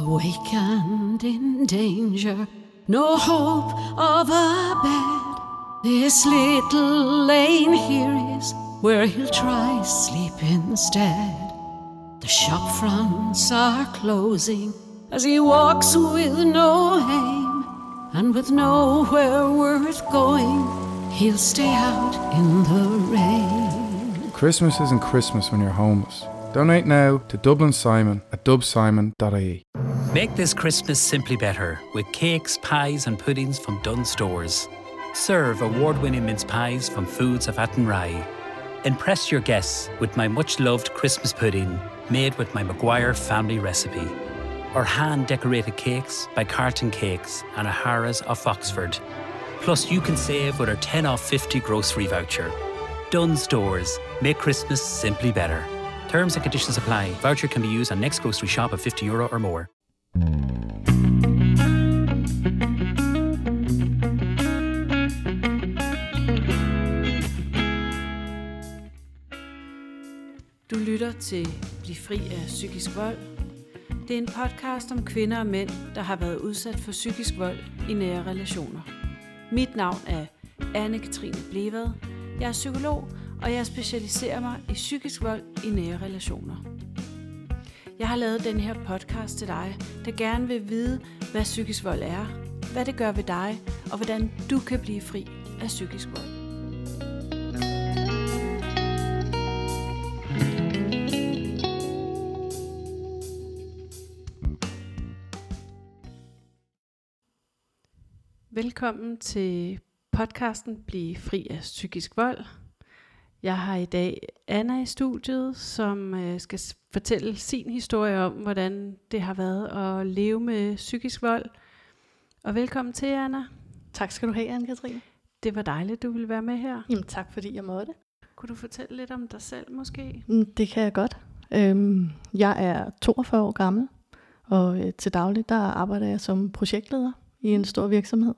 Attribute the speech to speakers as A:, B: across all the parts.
A: Awakened in danger, no hope of a bed. This little lane here is where he'll try sleep instead. The shop fronts are closing as he walks with no aim, and with nowhere worth going, he'll stay out in the rain.
B: Christmas isn't Christmas when you're homeless. Donate now to Dublin Simon at dubsimon.ie.
C: Make this Christmas simply better with cakes, pies, and puddings from Dunn Stores. Serve award winning mince pies from Foods of Athenry. Impress your guests with my much loved Christmas pudding made with my Maguire family recipe. Or hand decorated cakes by Carton Cakes and O'Hara's of Oxford. Plus, you can save with our 10 off 50 grocery voucher. Dunn Stores. Make Christmas simply better. Terms and conditions apply. Voucher can be used on next grocery shop of 50 euro or more.
D: Du lytter til Bliv fri af psykisk vold. Det er en podcast om kvinder og mænd, der har været udsat for psykisk vold i nære relationer. Mit navn er Anne-Katrine Blevad. Jeg er psykolog, og jeg specialiserer mig i psykisk vold i nære relationer. Jeg har lavet den her podcast til dig, der gerne vil vide, hvad psykisk vold er, hvad det gør ved dig, og hvordan du kan blive fri af psykisk vold. Velkommen til podcasten Bliv fri af psykisk vold. Jeg har i dag Anna i studiet, som øh, skal fortælle sin historie om, hvordan det har været at leve med psykisk vold. Og velkommen til, Anna.
E: Tak skal du have, Anne-Katrine.
D: Det var dejligt, du ville være med her.
E: Jamen tak, fordi jeg måtte.
D: Kunne du fortælle lidt om dig selv måske?
E: Mm, Det kan jeg godt. Øhm, jeg er 42 år gammel, og øh, til daglig der arbejder jeg som projektleder i en stor virksomhed.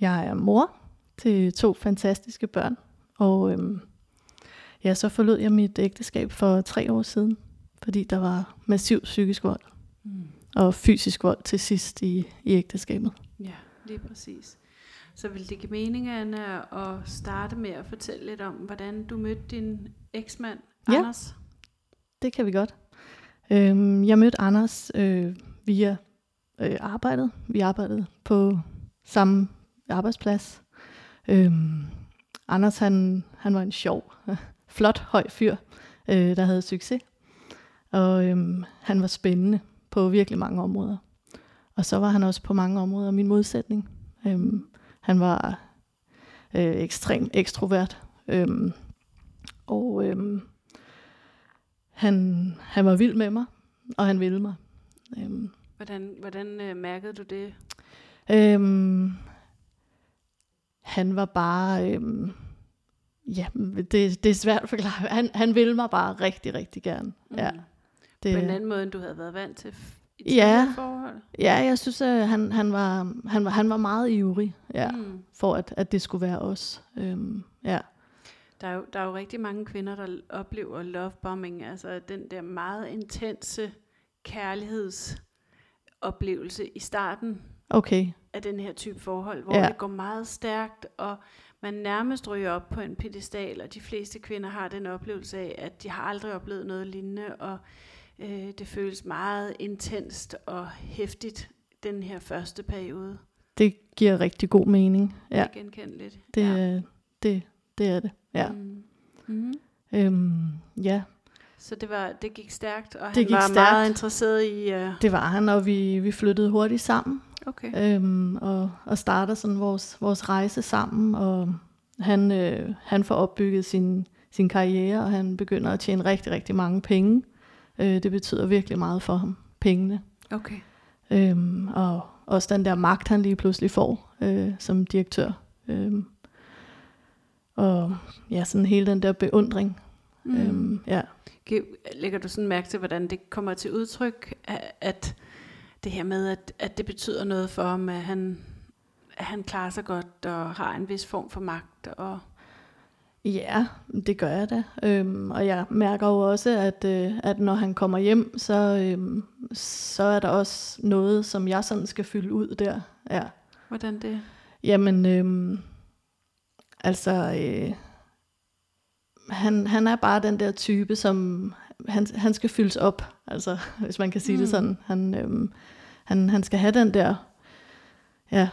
E: Jeg er mor til to fantastiske børn, og øhm, ja, så forlod jeg mit ægteskab for tre år siden, fordi der var massiv psykisk vold
D: Mm.
E: og fysisk vold til sidst i, i ægteskabet.
D: Ja, lige præcis. Så vil det give mening, Anna, at starte med at fortælle lidt om, hvordan du mødte din eksmand,
E: Ja.
D: Anders?
E: Det kan vi godt. Øhm, jeg mødte Anders øh, via øh, arbejdet. Vi arbejdede på samme arbejdsplads. Øhm, Anders, han, han var en sjov, flot, høj fyr, øh, der havde succes. Og øhm, han var spændende på virkelig mange områder. Og så var han også på mange områder min modsætning. Øhm, han var øh, ekstremt ekstrovert. Øhm, og øhm, han, han var vild med mig, og han ville mig. Øhm,
D: Hvordan, hvordan øh, mærkede du det?
E: øhm, han var bare... Øhm, ja, det, det er svært at forklare. Han, han ville mig bare rigtig, rigtig gerne. Ja,
D: Mm.
E: det,
D: På en anden måde, end du havde været vant til i
E: Ja.
D: forhold?
E: ja jeg synes, at han, han, var, han, var, han var meget ivrig ja, mm. For, at, at det skulle være os. Øhm, ja.
D: Der, er jo, der er jo rigtig mange kvinder, der oplever lovebombing, altså den der meget intense kærlighedsoplevelse i starten
E: Okay,
D: af den her type forhold, hvor
E: Ja.
D: ja. det går meget stærkt, og man nærmest ryger op på en pedestal, og de fleste kvinder har den oplevelse af, at de har aldrig oplevet noget lignende, og øh, det føles meget intenst og hæftigt, den her første periode.
E: det giver rigtig god mening.
D: Ja. Det er genkendeligt.
E: det,
D: ja.
E: det, det er det. Ja.
D: Mm. Mm-hmm.
E: Øhm, ja,
D: Så det, var, det gik stærkt, og
E: Det
D: han
E: gik
D: var
E: stærkt.
D: meget interesseret i... Uh,
E: det var han, og vi, vi flyttede hurtigt sammen.
D: okay.
E: øhm, og, og starter sådan vores, vores rejse sammen, og han, øh, han får opbygget sin, sin karriere, og han begynder at tjene rigtig, rigtig mange penge. Øh, det betyder virkelig meget for ham, pengene.
D: Okay.
E: Øhm, og også den der magt, han lige pludselig får øh, som direktør. Øhm, og ja, sådan hele den der beundring. Mm. Øhm, ja.
D: Lægger du sådan mærke til, hvordan det kommer til udtryk, at, at det her med, at, at det betyder noget for ham, at han, at han klarer sig godt og har en vis form for magt? Og,
E: Ja, det gør jeg da. Øhm, og jeg mærker jo også, at, øh, at når han kommer hjem, så, øhm, så er der også noget, som jeg sådan skal fylde ud der. Ja.
D: Hvordan det?
E: Jamen, øhm, altså, øh, han, han er bare den der type, som han, han skal fyldes op, altså, hvis man kan sige mm. det sådan. Han, øhm, han, han skal have den der, ja,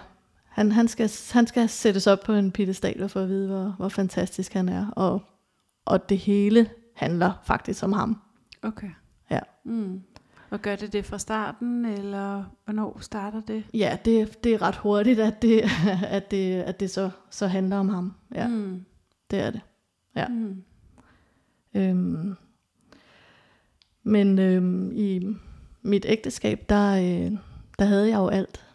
E: han, han, skal, han skal sættes op på en pedestal for at vide, hvor, hvor fantastisk han er. Og, og det hele handler faktisk om ham.
D: Okay.
E: Ja.
D: Mm. Og gør det det fra starten, eller hvornår starter det?
E: Ja, det, det er ret hurtigt, at det, at det, at det så, så handler om ham. Ja,
D: Mm.
E: det er det. Ja.
D: Mm.
E: Øhm, men øhm, i mit ægteskab, der, øh, der havde jeg jo alt.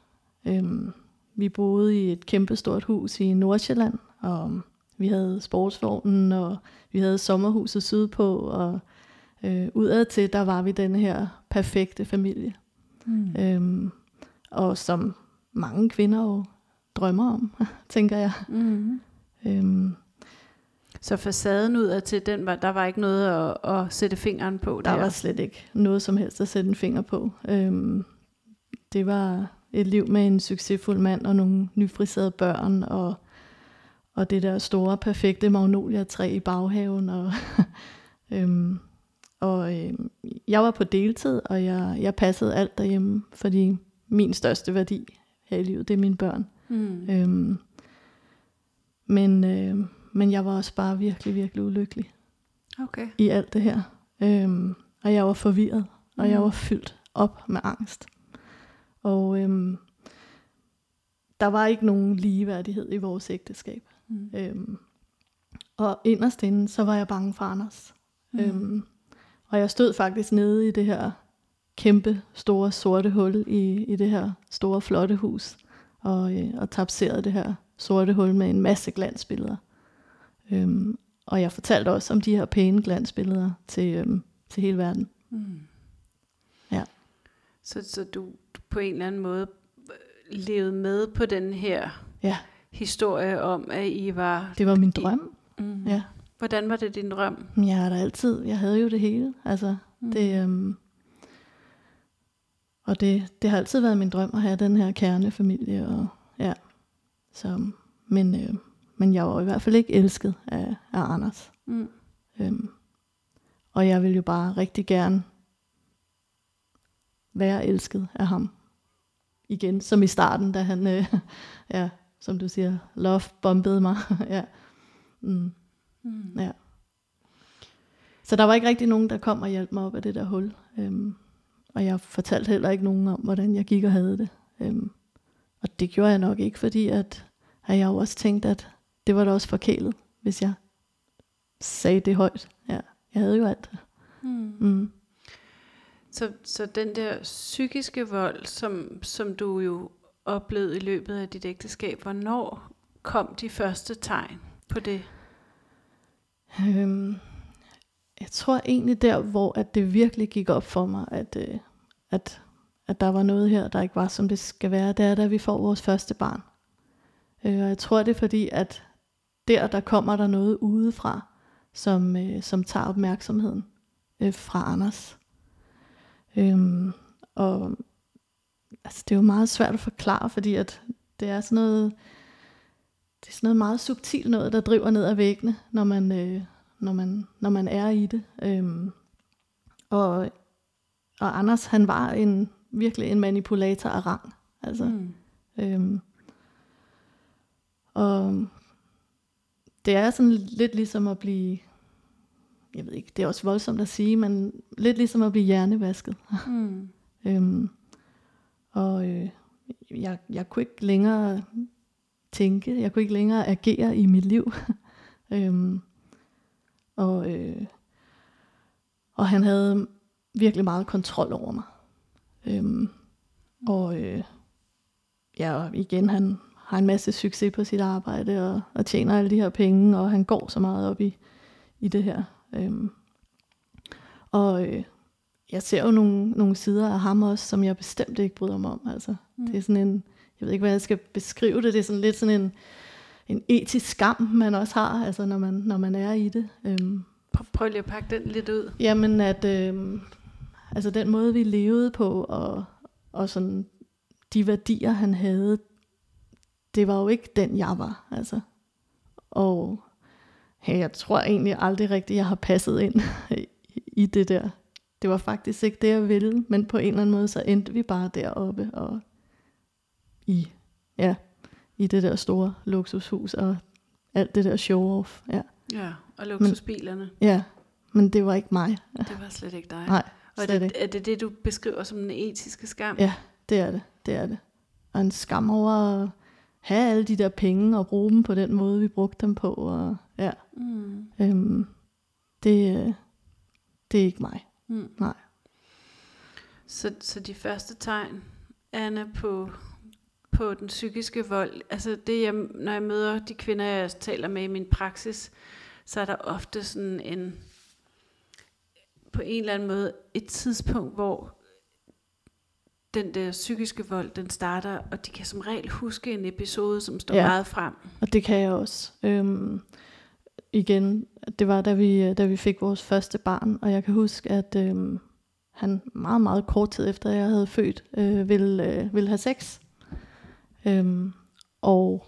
E: Øhm, vi boede i et kæmpestort hus i Nordsjælland, og vi havde sportsvognen, og vi havde sommerhuset sydpå, og øh, udad til, der var vi den her perfekte familie.
D: Mm.
E: Øhm, og som mange kvinder jo drømmer om, tænker jeg.
D: Mm.
E: Øhm,
D: Så facaden ud til den var, der var ikke noget at, at sætte fingeren på
E: Der
D: der.
E: var slet ikke noget som helst at sætte en finger på. Øhm, det var et liv med en succesfuld mand og nogle nyfriserede børn og, og det der store, perfekte magnolia-træ i baghaven. Og, øhm, og øhm, jeg var på deltid, og jeg, jeg passede alt derhjemme, fordi min største værdi her i livet, det er mine børn.
D: Mm.
E: Øhm, men, øh, men jeg var også bare virkelig, virkelig ulykkelig
D: Okay.
E: i alt det her. Øhm, og jeg var forvirret, og
D: Mm.
E: jeg var fyldt op med angst. Og øhm, der var ikke nogen ligeværdighed i vores ægteskab.
D: Mm.
E: Øhm, og inderst inde, så var jeg bange for Anders.
D: Mm.
E: Øhm, og jeg stod faktisk nede i det her kæmpe, store, sorte hul i, i det her store, flotte hus, og, øh, og tapserede det her sorte hul med en masse glansbilleder. Øhm, og jeg fortalte også om de her pæne glansbilleder til, øhm, til hele verden.
D: Mm.
E: Ja.
D: Så, så du, du på en eller anden måde øh, levede med på den her
E: Ja,
D: historie om, at I var...
E: det var min drøm.
D: Mm.
E: Ja.
D: Hvordan var det din drøm?
E: Jeg har da altid, jeg havde jo det hele. Altså,
D: Mm.
E: det, øhm, og det, det har altid været min drøm at have den her kernefamilie. Og, ja, så, men, øh, men jeg var i hvert fald ikke elsket af, af Anders.
D: Mm.
E: Øhm, og jeg vil jo bare rigtig gerne være elsket af ham. Igen, som i starten, da han, øh, ja, som du siger, love bombede mig. ja. Mm.
D: Mm.
E: Ja. Så der var ikke rigtig nogen, der kom og hjalp mig op af det der hul. Øhm, og jeg fortalte heller ikke nogen om, hvordan jeg gik og havde det. Øhm, og det gjorde jeg nok ikke, fordi at, at jeg jo også tænkte, at det var da også forkælet, hvis jeg sagde det højt. Ja, jeg havde jo alt.
D: Mm.
E: Mm.
D: Så, så den der psykiske vold, som, som du jo oplevede i løbet af dit ægteskab, hvornår kom de første tegn på det?
E: Øhm, jeg tror egentlig der, hvor at det virkelig gik op for mig, at, øh, at, at der var noget her, der ikke var, som det skal være, det er, da vi får vores første barn. Øh, og jeg tror, det er fordi, at der, der kommer der noget udefra, som, øh, som tager opmærksomheden øh, fra Anders. Øhm, og altså, det er jo meget svært at forklare, fordi at det er sådan noget, det er sådan noget meget subtilt noget, der driver ned ad væggene, når man, øh, når man, når man er i det. Øhm, og, og Anders, han var en, virkelig en manipulator af rang. Altså,
D: Mm.
E: øhm, og det er sådan lidt ligesom at blive, jeg ved ikke, det er også voldsomt at sige, men lidt ligesom at blive hjernevasket.
D: Mm.
E: Øhm, og øh, jeg, jeg kunne ikke længere tænke, jeg kunne ikke længere agere i mit liv. øhm, og, øh, og han havde virkelig meget kontrol over mig. Øhm, og øh, ja, og igen, han har en masse succes på sit arbejde, og, og tjener alle de her penge, og han går så meget op i, i det her. Øhm, og øh, jeg ser jo nogle, nogle sider af ham også, som jeg bestemt ikke bryder mig om. Altså,
D: Mm.
E: Det er sådan en, jeg ved ikke, hvordan jeg skal beskrive det, det er sådan lidt sådan en, en etisk skam, man også har, altså når man, når man er i det. Øhm,
D: Prøv, prøv lige at pakke den lidt ud.
E: jamen, at øhm, altså den måde, vi levede på, og, og sådan de værdier, han havde, det var jo ikke den, jeg var. Altså. Og ja, jeg tror egentlig aldrig rigtigt, jeg har passet ind i det der. Det var faktisk ikke det, jeg ville, men på en eller anden måde, så endte vi bare deroppe og i, ja, i det der store luksushus og alt det der show-off. Ja.
D: Ja, og luksusbilerne.
E: ja, men det var ikke mig.
D: Det var slet ikke dig.
E: Nej,
D: og
E: slet
D: det,
E: ikke.
D: er det det, du beskriver som den etiske skam?
E: Ja, det er det. Det er det. Og en skam over have alle de der penge og bruge dem på den måde, vi brugte dem på. Og, ja,
D: Mm.
E: øhm, det, det er ikke mig.
D: Mm.
E: Nej.
D: Så, så de første tegn, Anna, på, på den psykiske vold, altså det, jeg, når jeg møder de kvinder, jeg taler med i min praksis, så er der ofte sådan en, på en eller anden måde, et tidspunkt, hvor den der psykiske vold, den starter, og de kan som regel huske en episode, som står
E: Ja.
D: meget frem.
E: Og det kan jeg også. Øhm, igen, det var da vi, da vi fik vores første barn, og jeg kan huske, at øhm, han meget, meget kort tid efter, jeg havde født, øh, ville, øh, ville have sex. Øhm, og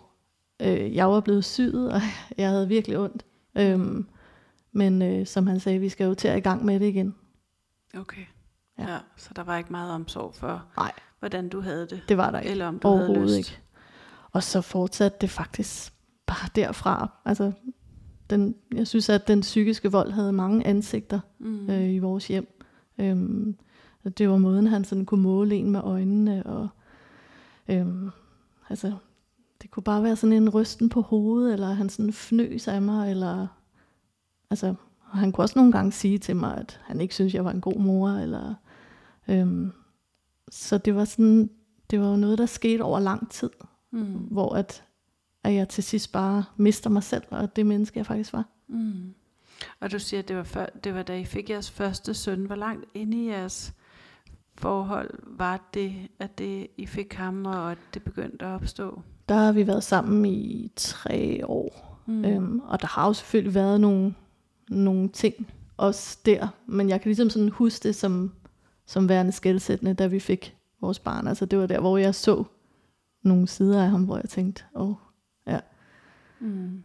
E: øh, jeg var blevet syet, og jeg havde virkelig ondt. Øhm, men øh, som han sagde, vi skal jo til at i gang med det igen.
D: Okay.
E: Ja.
D: Ja. Så der var ikke meget omsorg for,
E: Nej.
D: hvordan du havde det.
E: Det var der ikke.
D: Eller om du havde
E: Overhovedet
D: lyst.
E: ikke. Og så fortsatte det faktisk bare derfra. Altså, den, jeg synes, at den psykiske vold havde mange ansigter
D: Mm.
E: øh, i vores hjem. Øhm, det var måden, han sådan kunne måle en med øjnene. Og, øhm, altså, det kunne bare være sådan en rysten på hovedet, eller han sådan fnøs af mig, eller altså, han kunne også nogle gange sige til mig, at han ikke synes, jeg var en god mor, eller øhm, så det var sådan, det var jo noget, der skete over lang tid,
D: Mm.
E: hvor at, at jeg til sidst bare mister mig selv, og det menneske, jeg faktisk var.
D: Mm. Og du siger, at det var, før, det var da I fik jeres første søn. Hvor langt inde i jeres forhold var det, at det, I fik ham, og at det begyndte at opstå?
E: Der har vi været sammen i tre år,
D: Mm.
E: øhm, og der har jo selvfølgelig været nogle, nogle ting også der, men jeg kan ligesom sådan huske det som, som værende skældsættende, da vi fik vores barn. Altså det var der, hvor jeg så nogle sider af ham, hvor jeg tænkte, åh, oh, ja.
D: Mm.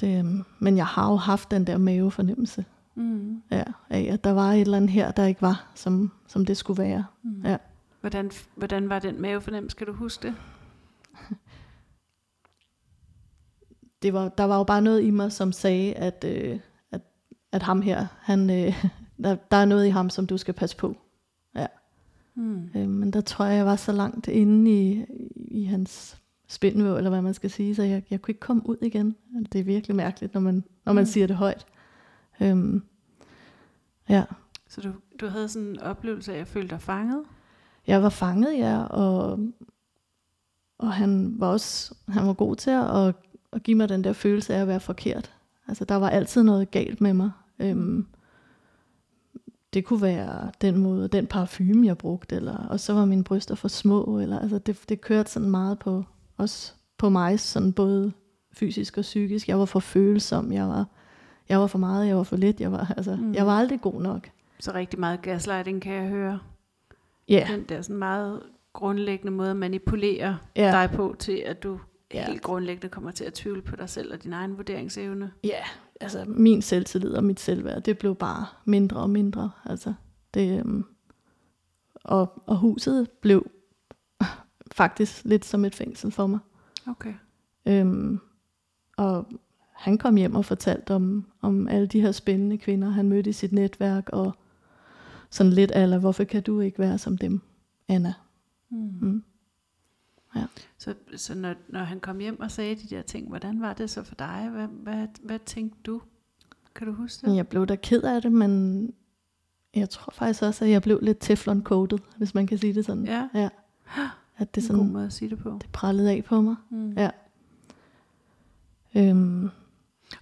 E: Det, øhm, men jeg har jo haft den der mavefornemmelse
D: Mm.
E: ja, af, at der var et eller andet her, der ikke var, som, som det skulle være.
D: Mm.
E: Ja.
D: Hvordan, hvordan var den mavefornemmelse? Kan du huske det?
E: det var, der var jo bare noget i mig, som sagde, at, øh, at, at ham her, han, øh, der, der er noget i ham, som du skal passe på.
D: Mm.
E: Øh, men der tror jeg, jeg var så langt inde i, i hans spindelvæv, eller hvad man skal sige, så jeg, jeg kunne ikke komme ud igen. Det er virkelig mærkeligt, når man, når man
D: Mm.
E: siger det højt. Øhm, ja,
D: Så du, du havde sådan en oplevelse af at føle dig fanget?
E: jeg var fanget, ja, og, og han var også han var god til at, at, at give mig den der følelse af at være forkert. Altså, der var altid noget galt med mig. Øhm, det kunne være den måde, den parfume, jeg brugte, eller, og så var mine bryster for små, eller, altså det, det kørte sådan meget på, også på mig, sådan både fysisk og psykisk. Jeg var for følsom, jeg var, jeg var for meget, jeg var for lidt, jeg var, altså,
D: Mm.
E: jeg var aldrig god nok.
D: Så rigtig meget gaslighting kan jeg høre.
E: Ja,
D: Den der sådan meget grundlæggende måde at manipulere
E: ja,
D: dig på til, at du
E: Ja.
D: helt grundlæggende kommer til at tvivle på dig selv og din egen vurderingsevne.
E: ja, altså min selvtillid og mit selvværd, det blev bare mindre og mindre. Altså, det, øhm, og, og huset blev faktisk lidt som et fængsel for mig.
D: Okay.
E: Øhm, og han kom hjem og fortalte om, om alle de her spændende kvinder, han mødte i sit netværk, og sådan lidt eller hvorfor kan du ikke være som dem, Anna?
D: Mm.
E: Mm.
D: Så, så når, når han kom hjem og sagde de der ting, hvordan var det så for dig? Hvad, hvad, hvad tænkte du? Kan du huske det?
E: Jeg blev da ked af det, men jeg tror faktisk også, at jeg blev lidt teflon-coated, hvis man kan sige det sådan.
D: Ja,
E: ja. At det
D: er en god
E: sådan,
D: måde at sige det på.
E: det prallede af på mig.
D: Mm.
E: Ja. Øhm,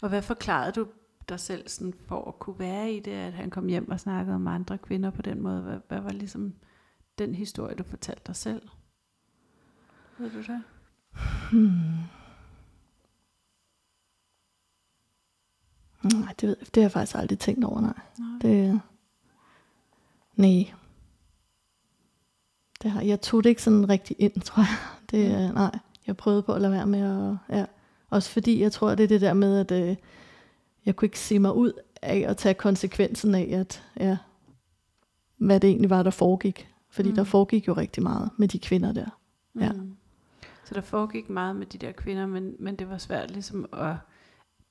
D: Og hvad forklarede du dig selv sådan for at kunne være i det, at han kom hjem og snakkede om andre kvinder på den måde? Hvad, hvad var ligesom den historie, du fortalte dig selv? Ved du det?
E: hmm. Nej, det, ved, det har jeg faktisk aldrig tænkt over, nej.
D: Nej.
E: Det, Nej. Det har, jeg tog det ikke sådan rigtig ind, tror jeg. Det, mm. Nej, jeg prøvede på at lade være med at... Ja. Også fordi jeg tror, det er det der med, at øh, jeg kunne ikke se mig ud af at tage konsekvensen af, at ja, hvad det egentlig var, der foregik. Fordi mm. der foregik jo rigtig meget med de kvinder der. Ja.
D: Mm. Så der foregik meget med de der kvinder, men, men det var svært ligesom at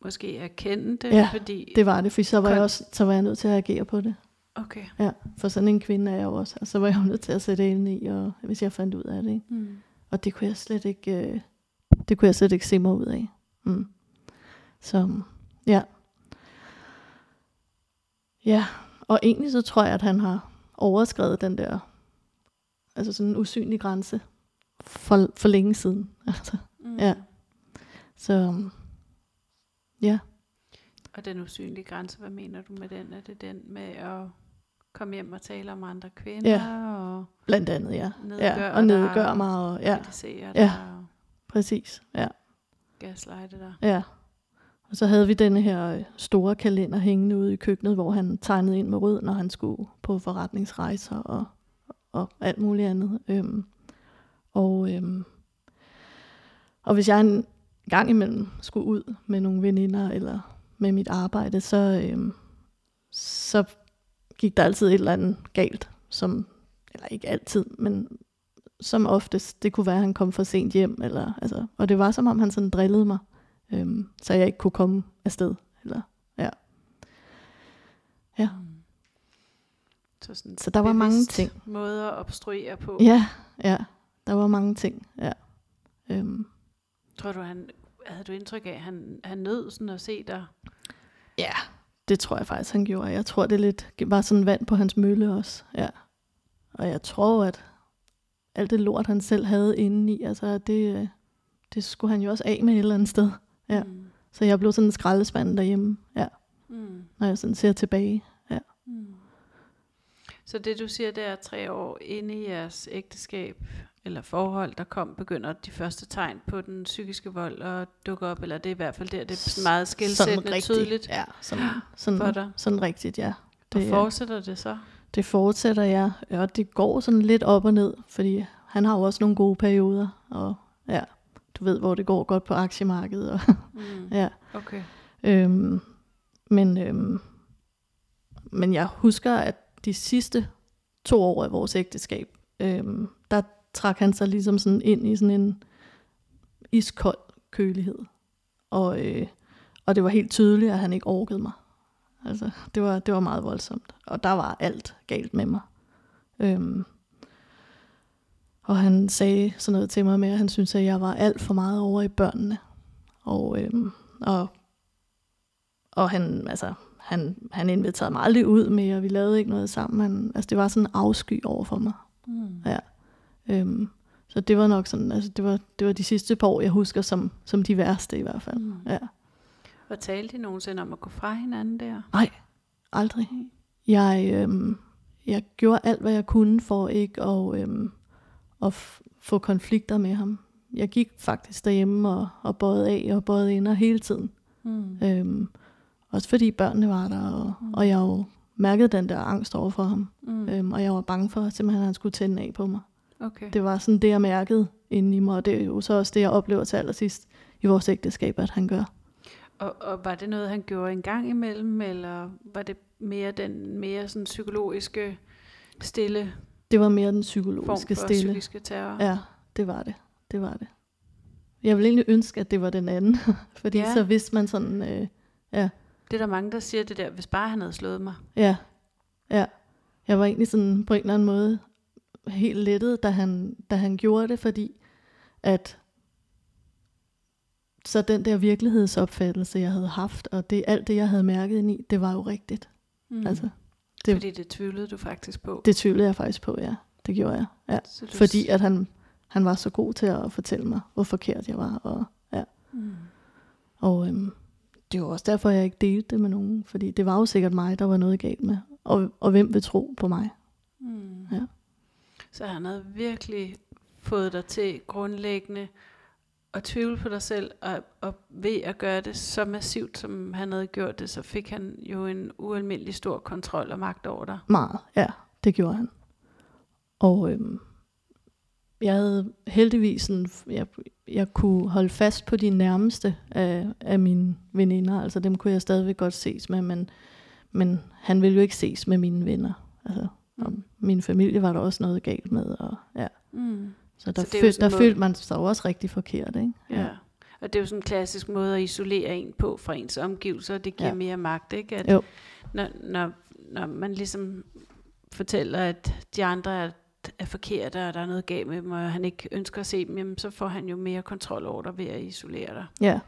D: måske erkende det,
E: Ja,
D: fordi...
E: Det var det, for så var, jeg også, så var jeg nødt til at reagere på det.
D: Okay.
E: Ja, for sådan en kvinde er jeg jo også. Og så var jeg jo nødt til at sætte ind i, og, hvis jeg fandt ud af det. Ikke?
D: Mm.
E: Og det kunne jeg slet ikke, øh, det kunne jeg slet ikke se mig ud af. Mm. Så ja. Ja, og egentlig så tror jeg, at han har overskrevet den der, altså sådan en usynlig grænse for, for længe siden. Altså,
D: Mm.
E: Ja. så ja,
D: Og den usynlige grænse, hvad mener du med den? Er det den med at komme hjem og tale om andre kvinder
E: Ja.
D: og
E: blandt andet, ja.
D: nedgøre
E: ja og nedgøre
D: dig,
E: mig, og ja,
D: kritisere
E: Ja.
D: dig og
E: præcis, ja.
D: gaslighte dig?
E: Ja. Og så havde vi denne her øh, store kalender hængende ude i køkkenet, hvor han tegnede ind med rød, når han skulle på forretningsrejser og, og alt muligt andet. Øhm, og, øhm, og hvis jeg en gang imellem skulle ud med nogle veninder eller med mit arbejde, så, øhm, så gik der altid et eller andet galt, som, eller ikke altid, men som oftest, det kunne være, at han kom for sent hjem, eller, altså, og det var som om, han sådan drillede mig, øhm, så jeg ikke kunne komme afsted. Eller, ja. Ja.
D: Så, sådan
E: Så der var mange ting.
D: måder at obstruere på.
E: ja, ja, der var mange ting, ja. Øhm,
D: Tror du, han havde du indtryk af, at han, han nød sådan at se dig?
E: ja, det tror jeg faktisk, han gjorde. Jeg tror, det lidt var sådan vand på hans mølle også, ja. Og jeg tror, at alt det lort, han selv havde inde i, altså det, det skulle han jo også af med et eller andet sted. Ja.
D: Mm.
E: Så jeg blev sådan en skraldespand derhjemme, ja,
D: Mm.
E: når jeg sådan ser tilbage.
D: Mm. Så det du siger, det er tre år inde i jeres ægteskab eller forhold, der kom, begynder de første tegn på den psykiske vold at dukke op, eller det er i hvert fald der, det er meget skilsættende tydeligt.
E: Ja, sådan, sådan,
D: for dig.
E: sådan rigtigt, ja.
D: Og
E: Det,
D: fortsætter det så?
E: det fortsætter, ja. Og det går sådan lidt op og ned, fordi han har jo også nogle gode perioder, og ja, du ved, hvor det går godt på aktiemarkedet. Og,
D: Mm.
E: ja.
D: Okay.
E: Øhm, men, øhm, men jeg husker, at de sidste to år af vores ægteskab, øhm, trak han sig ligesom sådan ind i sådan en iskold kølighed. Og, øh, og det var helt tydeligt, at han ikke orkede mig. Altså, det var, det var meget voldsomt. Og der var alt galt med mig. Øhm, og han sagde sådan noget til mig med, at han syntes, at jeg var alt for meget over i børnene. Og, øhm, og, og han, altså, han, han inviterede mig aldrig ud med, og vi lavede ikke noget sammen. Han, altså, det var sådan en afsky over for mig.
D: Mm.
E: Ja. Øhm, så det var nok sådan, altså det var, det var de sidste par år, jeg husker som, som de værste i hvert fald.
D: Mm.
E: Ja.
D: Og talte I nogensinde om at gå fra hinanden der?
E: Nej, aldrig. Jeg, øhm, jeg gjorde alt, hvad jeg kunne for ikke at, øhm, at f- få konflikter med ham. Jeg gik faktisk derhjemme og, og bøjede af og bøjede ind hele tiden.
D: Mm.
E: Øhm, også fordi børnene var der, og, og jeg jo mærkede den der angst over for ham.
D: Mm.
E: Øhm, og jeg var bange for, simpelthen, at han skulle tænde af på mig.
D: Okay.
E: Det var sådan det, jeg mærkede inde i mig, og det er jo så også det, jeg oplever til allersidst i vores ægteskab, at han gør.
D: Og, og var det noget, han gjorde en gang imellem, eller var det mere den mere sådan psykologiske stille
E: Det var mere den
D: form
E: psykologiske
D: for
E: stille.
D: psykiske terror?
E: Ja, det var det. Det var det. Jeg ville egentlig ønske, at det var den anden, fordi
D: ja.
E: så vidste man sådan, øh, ja,
D: Det er der mange, der siger det der, hvis bare han havde slået mig.
E: ja, ja. Jeg var egentlig sådan på en eller anden måde helt lettet, da han, da han gjorde det, fordi at så den der virkelighedsopfattelse, jeg havde haft, og det alt det, jeg havde mærket ind i, det var jo rigtigt.
D: Mm.
E: Altså,
D: det... Fordi det tvivlede du faktisk på.
E: Det tvivlede jeg faktisk på, ja. Det gjorde jeg. Ja.
D: Du
E: Fordi at han, han var så god til at fortælle mig, hvor forkert jeg var. Og, ja.
D: Mm.
E: og øhm, det var også derfor, jeg ikke delte det med nogen. Fordi det var jo sikkert mig, der var noget galt med. Og, og hvem vil tro på mig?
D: Mm.
E: Ja.
D: Så han havde virkelig fået dig til grundlæggende at tvivle på dig selv, og, og ved at gøre det så massivt, som han havde gjort det, så fik han jo en ualmindelig stor kontrol og magt over dig.
E: Meget, ja. Det gjorde han. Og øhm, jeg havde heldigvis sådan, jeg, jeg kunne holde fast på de nærmeste af, af mine veninder. Altså dem kunne jeg stadigvæk godt ses med, men, men han ville jo ikke ses med mine venner. Altså, om,
D: Mm
E: min familie var der også noget galt med. Og, ja.
D: Mm.
E: Så der,
D: Så
E: føl, der
D: måde-
E: følte man sig også rigtig forkert. Ikke?
D: Ja. Og det er jo sådan en klassisk måde at isolere en på fra ens omgivelser, det giver ja.
E: Ja.
D: mere magt, ikke? At
E: Jo.
D: Når, når, når man ligesom fortæller, at de andre er, er forkerte, og der er noget galt med dem, og han ikke ønsker at se dem, jamen, så får han jo mere kontrol over dig ved at isolere dig.
E: ja.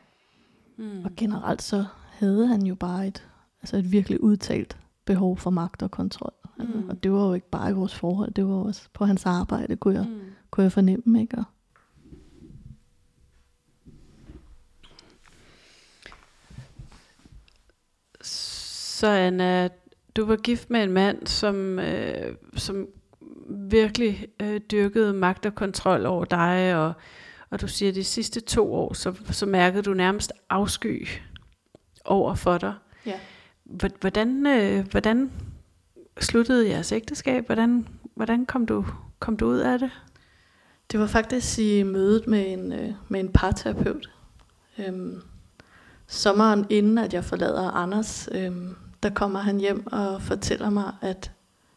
D: Mm.
E: Og generelt så havde han jo bare et, altså et virkelig udtalt behov for magt og kontrol. Altså,
D: Mm.
E: Og det var jo ikke bare i vores forhold, det var også på hans arbejde, kunne jeg,
D: Mm.
E: kunne jeg fornemme. Ikke? Og,
D: Så Anna, du var gift med en mand, som, øh, som virkelig øh, dyrkede magt og kontrol over dig, og, og du siger, at de sidste to år, så, så mærkede du nærmest afsky over for dig.
E: Ja.
D: Hvor- Hvordan, øh, hvordan sluttede jeres ægteskab? Hvordan, hvordan kom, du, kom du ud af det?
E: Det var faktisk i mødet med en, øh, med en parterapeut. Øhm, sommeren inden at jeg forlader Anders, øhm, der kommer han hjem og fortæller mig, at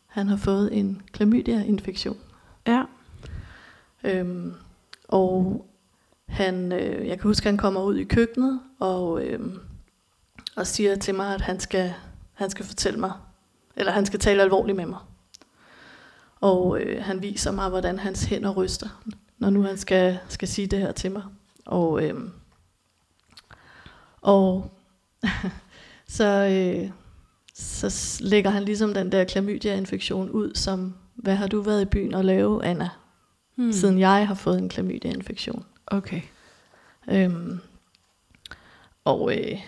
E: han har fået en klamydia-infektion.
D: Ja.
E: Øhm, og han, øh, jeg kan huske, at han kommer ud i køkkenet og, øhm, og siger til mig, at han skal, han skal fortælle mig, eller han skal tale alvorligt med mig. Og øh, han viser mig, hvordan hans hænder ryster, når nu han skal, skal sige det her til mig. Og, øhm, og så, øh, så lægger han ligesom den der klamydia-infektion ud som, hvad har du været i byen og lave, Anna?
D: Hmm.
E: siden jeg har fået en klamydia-infektion.
D: Okay.
E: Øhm, og øh,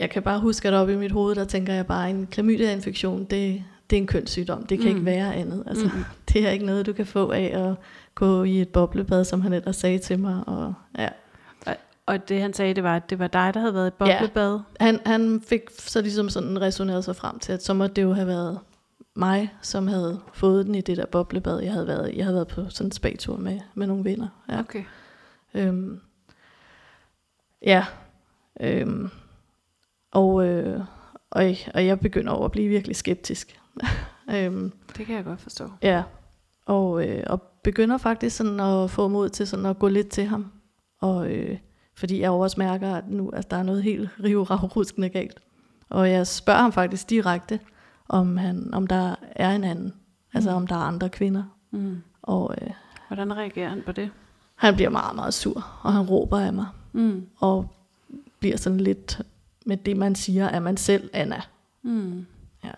E: jeg kan bare huske, at oppe i mit hoved, der tænker jeg bare, at en klamydia-infektion, det, det er en kønssygdom. Det kan
D: Mm.
E: ikke være andet. Altså,
D: Mm.
E: Det er ikke noget, du kan få af at gå i et boblebad, som han ellers sagde til mig. Og, ja.
D: Og det han sagde, det var, at det var dig, der havde været i boblebad.
E: han, han fik så ligesom sådan resoneret sig frem til, at så måtte det jo have været mig, som havde fået den i det der boblebad. Jeg havde været, jeg havde været på sådan en spagtur med, med nogle venner. Ja.
D: Okay.
E: Øhm, ja. Øhm, og, øh, og, og jeg begynder over at blive virkelig skeptisk. øhm,
D: Det kan jeg godt forstå.
E: ja. Og, øh, og begynder faktisk sådan at få mod til sådan at gå lidt til ham. Og, øh, fordi jeg også mærker, at nu at der er noget helt rivragruskende galt. Og jeg spørger ham faktisk direkte, om, han, om der er en anden. Altså
D: Mm.
E: om der er andre kvinder.
D: Mm.
E: Og øh,
D: Hvordan reagerer han på det?
E: han bliver meget, meget sur, og han råber af mig.
D: Mm.
E: og bliver sådan lidt med det, man siger, er man selv, Anna.
D: Mm.
E: Ja.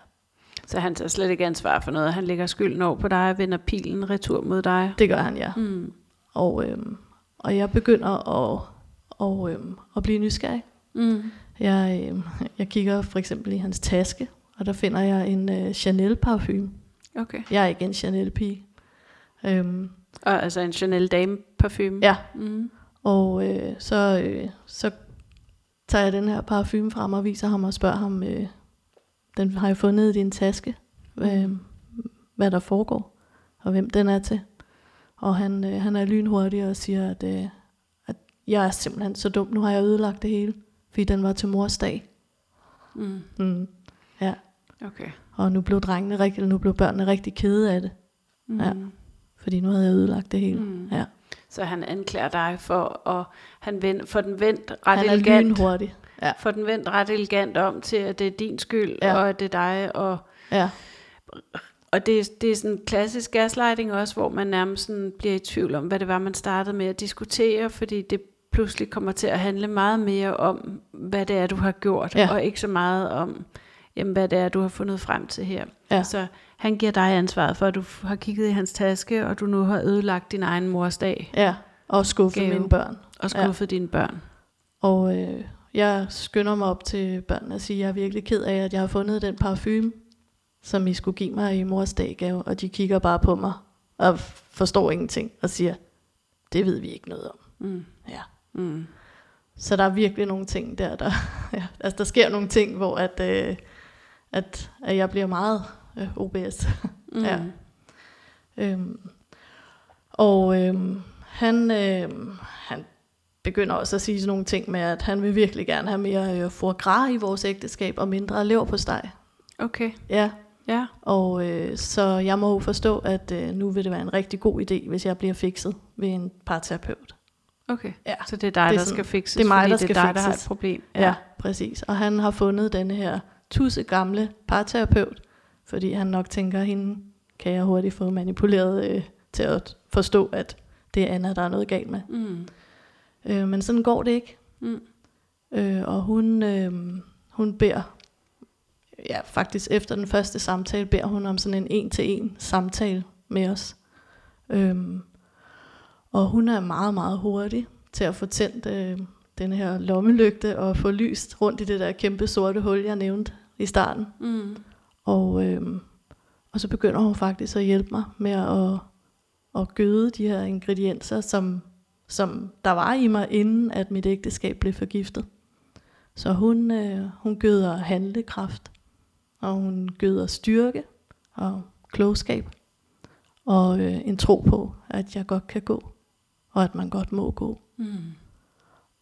D: Så han tager slet ikke ansvar for noget. Han lægger skylden over på dig og vender pilen retur mod dig.
E: Det gør han, ja.
D: Mm.
E: Og, øhm, og jeg begynder at, og, øhm, at blive nysgerrig.
D: Mm.
E: Jeg, øhm, jeg kigger for eksempel i hans taske, og der finder jeg en øh, Chanel parfume.
D: Okay.
E: Jeg er ikke en Chanel-pige. Øhm,
D: Og altså en Chanel Dame parfume.
E: ja,
D: Mm.
E: og øh, så, øh, så tager jeg den her parfume frem og viser ham og spørger ham, øh, den har jeg fundet i din taske, øh, hvad der foregår, og hvem den er til. Og han, øh, han er lynhurtig og siger, at, øh, at jeg er simpelthen så dum, nu har jeg ødelagt det hele, fordi den var til mors dag.
D: Mm.
E: Mm. Ja,
D: Okay.
E: og nu blev drengene rigtig, eller nu blev børnene rigtig kede af det,
D: Mm.
E: Ja. fordi nu havde jeg ødelagt det hele.
D: Mm.
E: Ja.
D: Så han anklager dig for at han vend, for den vendt ret
E: Han
D: elegant.
E: lynhurtig. Ja.
D: For den vendt ret elegant om til, at det er din skyld,
E: Ja.
D: og at det er dig, og
E: Ja.
D: Og det, det er sådan klassisk gaslighting også, hvor man nærmest sådan bliver i tvivl om, hvad det var, man startede med at diskutere, fordi det pludselig kommer til at handle meget mere om, hvad det er, du har gjort,
E: Ja.
D: og ikke så meget om, jamen, hvad det er, du har fundet frem til her.
E: Ja.
D: Så han giver dig ansvaret for, at du har kigget i hans taske, og du nu har ødelagt din egen mors dag,
E: ja, og skuffet
D: Gave.
E: mine børn.
D: og skuffet ja. dine børn.
E: Og øh, jeg skynder mig op til børnene og siger, at jeg er virkelig ked af, at jeg har fundet den parfume, som I skulle give mig i mors daggave. Og de kigger bare på mig og forstår ingenting og siger, det ved vi ikke noget om.
D: Mm.
E: Ja.
D: Mm.
E: Så der er virkelig nogle ting der, der, ja, altså der sker nogle ting, hvor at, øh, at, at jeg bliver meget øh, OBS.
D: Mm.
E: Ja. Øhm, og øhm, han, øhm, han begynder også at sige sådan nogle ting med, at han vil virkelig gerne have mere øh, foie gras i vores ægteskab, og mindre lever på steg.
D: Okay,
E: Ja,
D: ja.
E: og øh, så jeg må jo forstå, at øh, nu vil det være en rigtig god idé, hvis jeg bliver fikset ved en parterapeut.
D: Okay,
E: Ja.
D: så det er dig,
E: Det er
D: der
E: sådan-
D: skal fikses,
E: det er mig, der
D: det
E: skal
D: er dig, der har et
E: fikses.
D: problem.
E: Ja. ja, præcis. Og han har fundet denne her tusse gamle parterapeut, fordi han nok tænker, hende kan jeg hurtigt få manipuleret øh, til at forstå, at det er Anna, der er noget galt med.
D: Mm.
E: Øh, men sådan går det ikke.
D: Mm.
E: Øh, og hun, øh, hun beder, ja faktisk efter den første samtale, beder hun om sådan en en-til-en samtale med os. Øhm, og hun er meget, meget hurtig til at få tændt øh, den her lommelygte og få lyst rundt i det der kæmpe sorte hul, jeg nævnte i starten.
D: Mm.
E: Og, øhm, og så begynder hun faktisk at hjælpe mig med at, at gøde de her ingredienser, som, som der var i mig, inden at mit ægteskab blev forgiftet. Så hun, øh, hun gøder handlekraft, og hun gøder styrke og klogskab, og øh, en tro på, at jeg godt kan gå, og at man godt må gå.
D: Mm.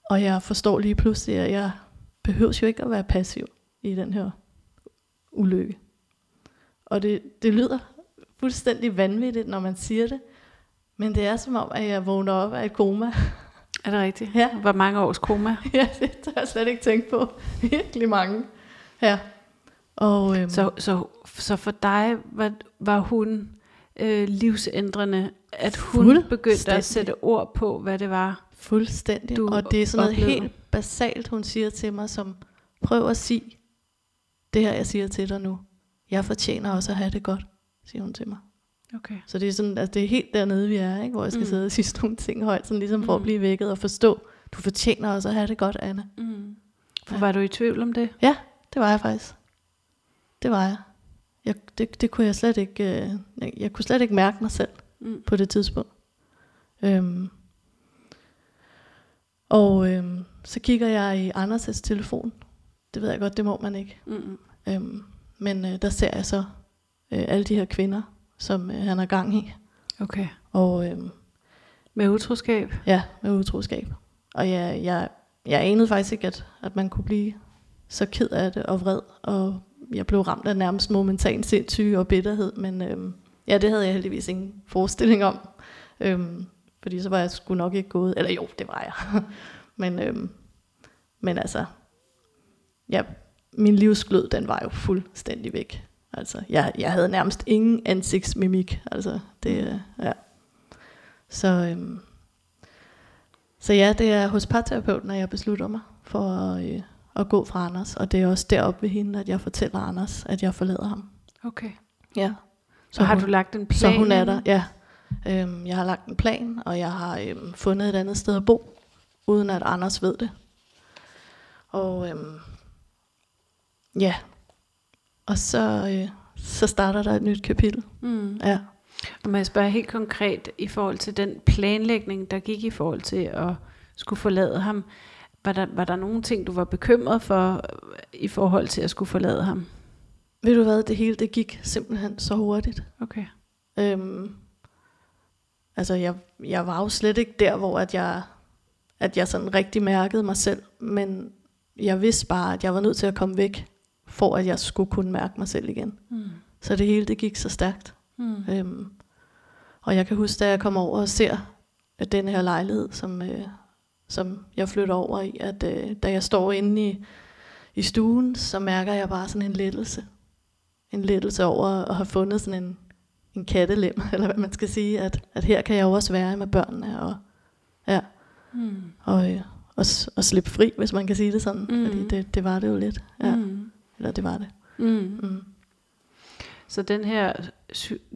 E: Og jeg forstår lige pludselig, at jeg behøver jo ikke at være passiv i den her ulykke. Og det, det lyder fuldstændig vanvittigt, når man siger det. Men det er som om, at jeg vågner op af et koma.
D: Er det rigtigt?
E: Ja.
D: Hvor mange års koma?
E: ja, det har jeg slet ikke tænkt på. Virkelig mange. Ja. Og, øhm,
D: Så, så, så for dig var, var hun øh, livsændrende, at hun begyndte at sætte ord på, hvad det var.
E: Fuldstændig.
D: du
E: og det er sådan noget
D: oplevede.
E: helt basalt, hun siger til mig, som prøv at sige det her, jeg siger til dig nu. Jeg fortjener også at have det godt, siger hun til mig.
D: Okay.
E: Så det er, sådan, altså det er helt dernede, vi er, ikke? hvor jeg skal
D: Mm.
E: sidde og sige sådan nogle ting højt, sådan ligesom for at
D: Mm.
E: blive vækket og forstå, du fortjener også at have det godt, Anna.
D: Mm. For
E: Ja.
D: var du i tvivl om det?
E: Ja, det var jeg faktisk. Det var jeg. jeg det, det kunne jeg slet ikke, øh, jeg, jeg kunne slet ikke mærke mig selv
D: Mm.
E: på det tidspunkt. Øhm, og øhm, så kigger jeg i Anders' telefon. Det ved jeg godt, det må man ikke.
D: Mm.
E: Øhm, men øh, der ser jeg så øh, alle de her kvinder, som øh, han har gang i.
D: Okay.
E: Og øhm,
D: Med utroskab?
E: ja, med utroskab. Og jeg, jeg, jeg anede faktisk ikke, at, at man kunne blive så ked af det og vred. Og jeg blev ramt af nærmest momentan sindssyge og bitterhed. Men øhm, ja, det havde jeg heldigvis ingen forestilling om. Øhm, fordi så var jeg sgu nok ikke gået. Eller jo, det var jeg. men, øhm, men altså, ja, min livsglød, den var jo fuldstændig væk. Altså, jeg, jeg havde nærmest ingen ansigtsmimik. Altså, det, øh, ja. Så, øhm, så ja, det er hos parterapeuten, at jeg beslutter mig for at, øh, at gå fra Anders. Og det er også deroppe ved hende, at jeg fortæller Anders, at jeg forlader ham.
D: Okay.
E: Ja.
D: Så har
E: hun,
D: du lagt en plan?
E: Så hun er der, ja. Øhm, jeg har lagt en plan, og jeg har øhm, fundet et andet sted at bo, uden at Anders ved det. Og øhm, ja, og så, øh, så starter der et nyt kapitel.
D: Mm.
E: Ja.
D: Og må jeg spørge helt konkret i forhold til den planlægning, der gik i forhold til at skulle forlade ham. Var der, var der nogle ting, du var bekymret for øh, i forhold til at skulle forlade ham?
E: Ved du hvad, det hele det gik simpelthen så hurtigt.
D: Okay.
E: Øhm, altså, jeg, jeg var jo slet ikke der, hvor at jeg, at jeg sådan rigtig mærkede mig selv, men jeg vidste bare, at jeg var nødt til at komme væk, for at jeg skulle kunne mærke mig selv igen.
D: Mm.
E: Så det hele, det gik så stærkt.
D: Mm.
E: Øhm, og jeg kan huske, da jeg kommer over og ser at den her lejlighed, som, øh, som jeg flytter over i, at øh, da jeg står inde i, i stuen, så mærker jeg bare sådan en lettelse. En lettelse over at have fundet sådan en, en kattelem, eller hvad man skal sige, at, at her kan jeg jo også være med børnene, og, ja,
D: Mm.
E: og, øh, og, og slippe fri, hvis man kan sige det sådan,
D: Mhm.
E: fordi det, det var det jo lidt. Ja,
D: Mm.
E: Eller det var det.
D: Mm.
E: Mm.
D: Så den her,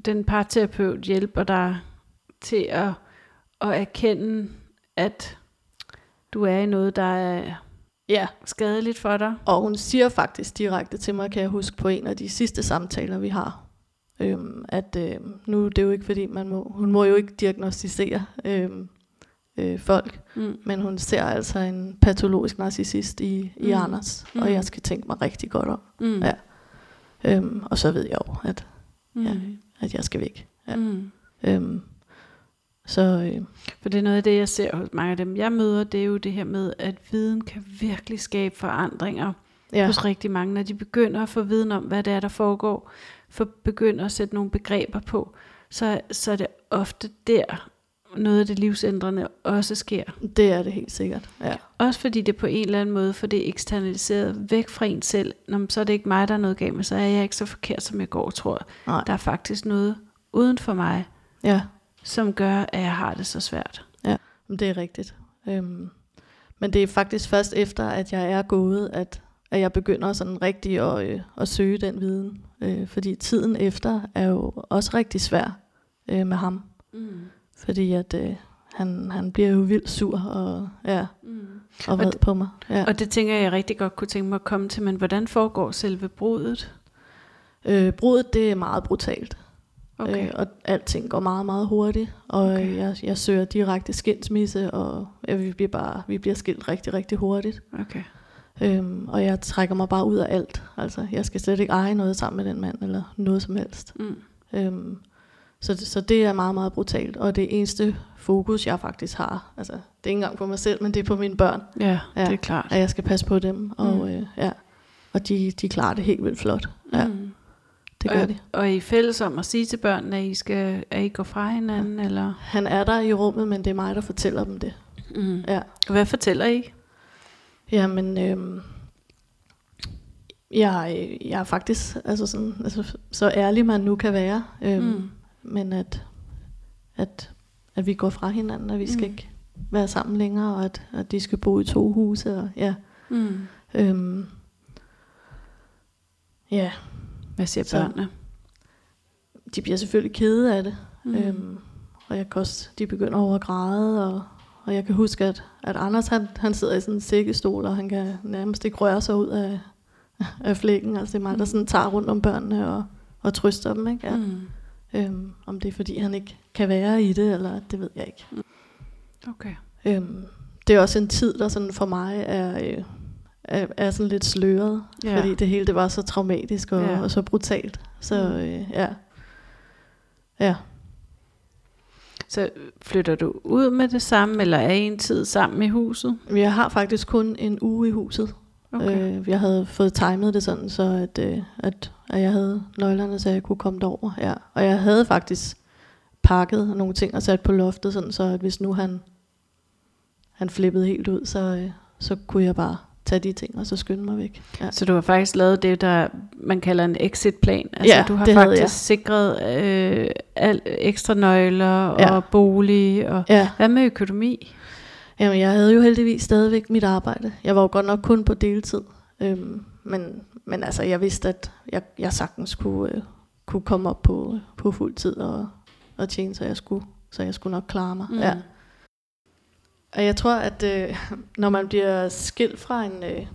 D: den parterapeut hjælper dig til at, at erkende, at du er i noget, der er
E: Ja,
D: skadeligt for dig.
E: Og hun siger faktisk direkte til mig, kan jeg huske på en af de sidste samtaler, vi har, øhm, at øhm, nu er det jo ikke fordi, man må, hun må jo ikke diagnostisere øhm, øh, folk,
D: Mm.
E: men hun ser altså en patologisk narcissist i, i
D: Mm.
E: Anders,
D: Mm.
E: og jeg skal tænke mig rigtig godt om.
D: Mm.
E: Ja. Øhm, og så ved jeg jo, at
D: Mm.
E: Ja. at jeg skal væk. Ja.
D: Mm.
E: Øhm, så øh,
D: For det er noget af det, jeg ser hos mange af dem, jeg møder, det er jo det her med, at viden kan virkelig skabe forandringer ja.
E: ja,
D: hos rigtig mange. Når de begynder at få viden om, hvad det er, der foregår, for begynder at sætte nogle begreber på, så, så er det ofte der, noget af det livsændrende også sker.
E: det er det helt sikkert. Ja.
D: Også fordi det på en eller anden måde, for det er eksternaliseret væk fra en selv. Nå, så er det ikke mig, der er noget galt med, så er jeg ikke så forkert, som jeg går og tror.
E: Nej.
D: Der er faktisk noget uden for mig,
E: ja,
D: som gør, at jeg har det så svært.
E: men det er rigtigt. Øhm, men det er faktisk først efter, at jeg er gået, at, at jeg begynder sådan rigtig at, øh, at søge den viden. Øh, fordi tiden efter er jo også rigtig svær øh, med ham.
D: Mm.
E: Fordi at øh, han, han bliver jo vildt sur og, ja,
D: Mm.
E: og vred
D: det-
E: på mig. Ja.
D: Og det tænker jeg, jeg rigtig godt kunne tænke mig at komme til, men hvordan foregår selve brudet?
E: Øh, brudet, det er meget brutalt.
D: Okay.
E: Øh, og alting går meget, meget hurtigt. Og
D: okay.
E: jeg, jeg søger direkte skilsmisse, og ja, vi, bliver bare, vi bliver skilt rigtig, rigtig hurtigt.
D: okay.
E: Øhm, og jeg trækker mig bare ud af alt. Altså, jeg skal slet ikke eje noget sammen med den mand, eller noget som helst.
D: Mm.
E: Øhm, så, det- så det er meget, meget brutalt. Og det eneste fokus, jeg faktisk har, altså, det er ikke engang på mig selv, men det er på mine børn.
D: Ja, ja, det er klart.
E: At jeg skal passe på dem. Og,
D: Mm.
E: øh, ja. og de, de klarer det helt vildt flot. Ja,
D: Mm.
E: det gør
D: og,
E: de.
D: Og I er fælles om at sige til børnene, at I, skal, at I går fra hinanden? Ja. Eller?
E: Han er der i rummet, men det er mig, der fortæller dem det.
D: Mm.
E: Ja.
D: Hvad fortæller I?
E: Jamen, øhm, jeg, jeg er faktisk altså sådan, altså, så ærlig, man nu kan være. Øhm,
D: Mm.
E: Men at, at, at vi går fra hinanden, og vi skal
D: Mm.
E: ikke være sammen længere, og at, at de skal bo i to huse. Og, ja,
D: Mm.
E: øhm, ja,
D: Hvad siger
E: Så-
D: børnene?
E: de bliver selvfølgelig kede af det.
D: Mm.
E: Mm. Øhm, og jeg kan også, de begynder over at græde, og, og jeg kan huske, at, at Anders han, han sidder i sådan en sækkestol, og han kan nærmest ikke røre sig ud af, af flækken. Altså det er mig, der sådan tager rundt om børnene og, og trøster dem. Ikke? Ja.
D: Mm.
E: Øhm, om det er, fordi han ikke kan være i det, eller det ved jeg ikke.
D: Okay.
E: Øhm, det er også en tid, der sådan for mig er, øh, er, er sådan lidt sløret,
D: Ja.
E: fordi det hele det var så traumatisk og, ja. og så brutalt. Så
D: Mm.
E: øh, ja. Ja.
D: Så flytter du ud med det samme, eller er I en tid sammen i huset?
E: Jeg har faktisk kun en uge i huset.
D: Okay.
E: Øh, jeg havde fået timet det sådan, så at, øh, at, at jeg havde nøglerne, så jeg kunne komme derover. Ja. Og jeg havde faktisk pakket nogle ting og sat på loftet, sådan, så at hvis nu han, han flippede helt ud, så, øh, så kunne jeg bare tage de ting og så skynde mig væk. Ja.
D: Så du har faktisk lavet det, der man kalder en exit-plan. Altså,
E: Ja,
D: du har faktisk
E: jeg.
D: sikret øh, al, ekstra nøgler
E: Ja.
D: og bolig. Og,
E: ja.
D: hvad med økonomi?
E: Jamen, jeg havde jo heldigvis stadigvæk mit arbejde. Jeg var jo godt nok kun på deltid. Øhm, men, men altså, jeg vidste, at jeg, jeg sagtens kunne, øh, kunne komme op på, på fuld tid og, og tjene, så jeg skulle, så jeg skulle nok klare mig. Mm. Ja. Og jeg tror, at øh, når man bliver skilt fra en, øh,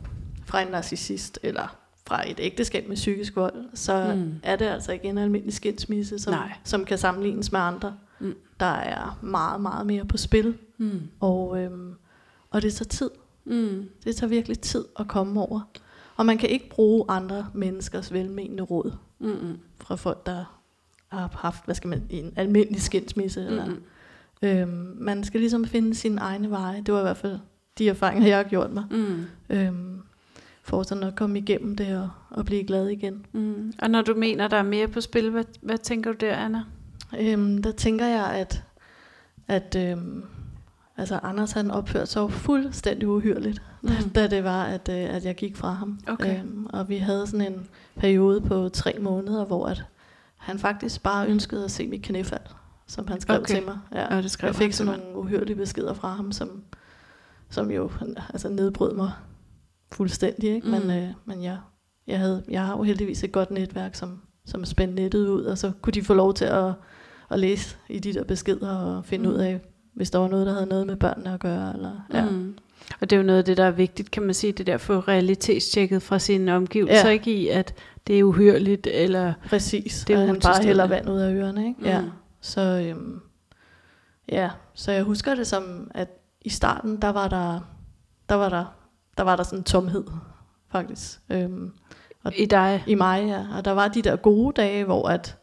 E: fra en narcissist, eller fra et ægteskab med psykisk vold, så
D: Mm.
E: er det altså ikke en almindelig skilsmisse, som,
D: Nej.
E: som kan sammenlignes med andre.
D: Mm.
E: Der er meget, meget mere på spil,
D: Mm.
E: og, øhm, og det tager tid.
D: Mm.
E: Det tager virkelig tid at komme over. Og man kan ikke bruge andre menneskers velmenende råd
D: Mm.
E: fra folk, der har haft, hvad skal man, en almindelig skilsmisse. Eller,
D: Mm.
E: øhm, man skal ligesom finde sine egne veje. Det var i hvert fald de erfaringer, jeg har gjort mig.
D: Mm.
E: Øhm, for sådan at komme igennem det og, og blive glad igen.
D: Mm. Og når du mener, der er mere på spil, hvad, hvad tænker du der, Anna?
E: Øhm, der tænker jeg, at, at øhm, altså Anders han opførte sig jo fuldstændig uhyrligt,
D: Mm.
E: mm. da det var, at, øh, at jeg gik fra ham.
D: Okay.
E: Øhm, og vi havde sådan en periode på tre måneder, hvor at han faktisk bare ønskede at se mit knæfald, som han skrev
D: Okay.
E: til mig. Ja.
D: Og det skrev
E: jeg fik sådan nogle uhyrlige beskeder fra ham, som, som jo altså nedbrød mig fuldstændig. Ikke?
D: Mm.
E: Men, øh, men jeg, jeg, havde, jeg har jo heldigvis et godt netværk, som, som spændte nettet ud, og så kunne de få lov til at, at læse i de der beskeder og finde
D: mm.
E: ud af, hvis der var noget, der havde noget med børnene at gøre. Eller, ja.
D: Mm. Og det er jo noget af det, der er vigtigt, kan man sige, det der at få realitetstjekket fra sine omgivelser,
E: Ja.
D: ikke i, at det er uhyrligt, eller...
E: Præcis,
D: Det er
E: han bare hælder vand ud af ørerne. Ikke? Ja.
D: Mm.
E: Så, øhm, ja, så jeg husker det som, at i starten, der var der, der var der, der var der sådan en tomhed, faktisk. Øhm,
D: I dig.
E: I mig, ja. Og der var de der gode dage, hvor at,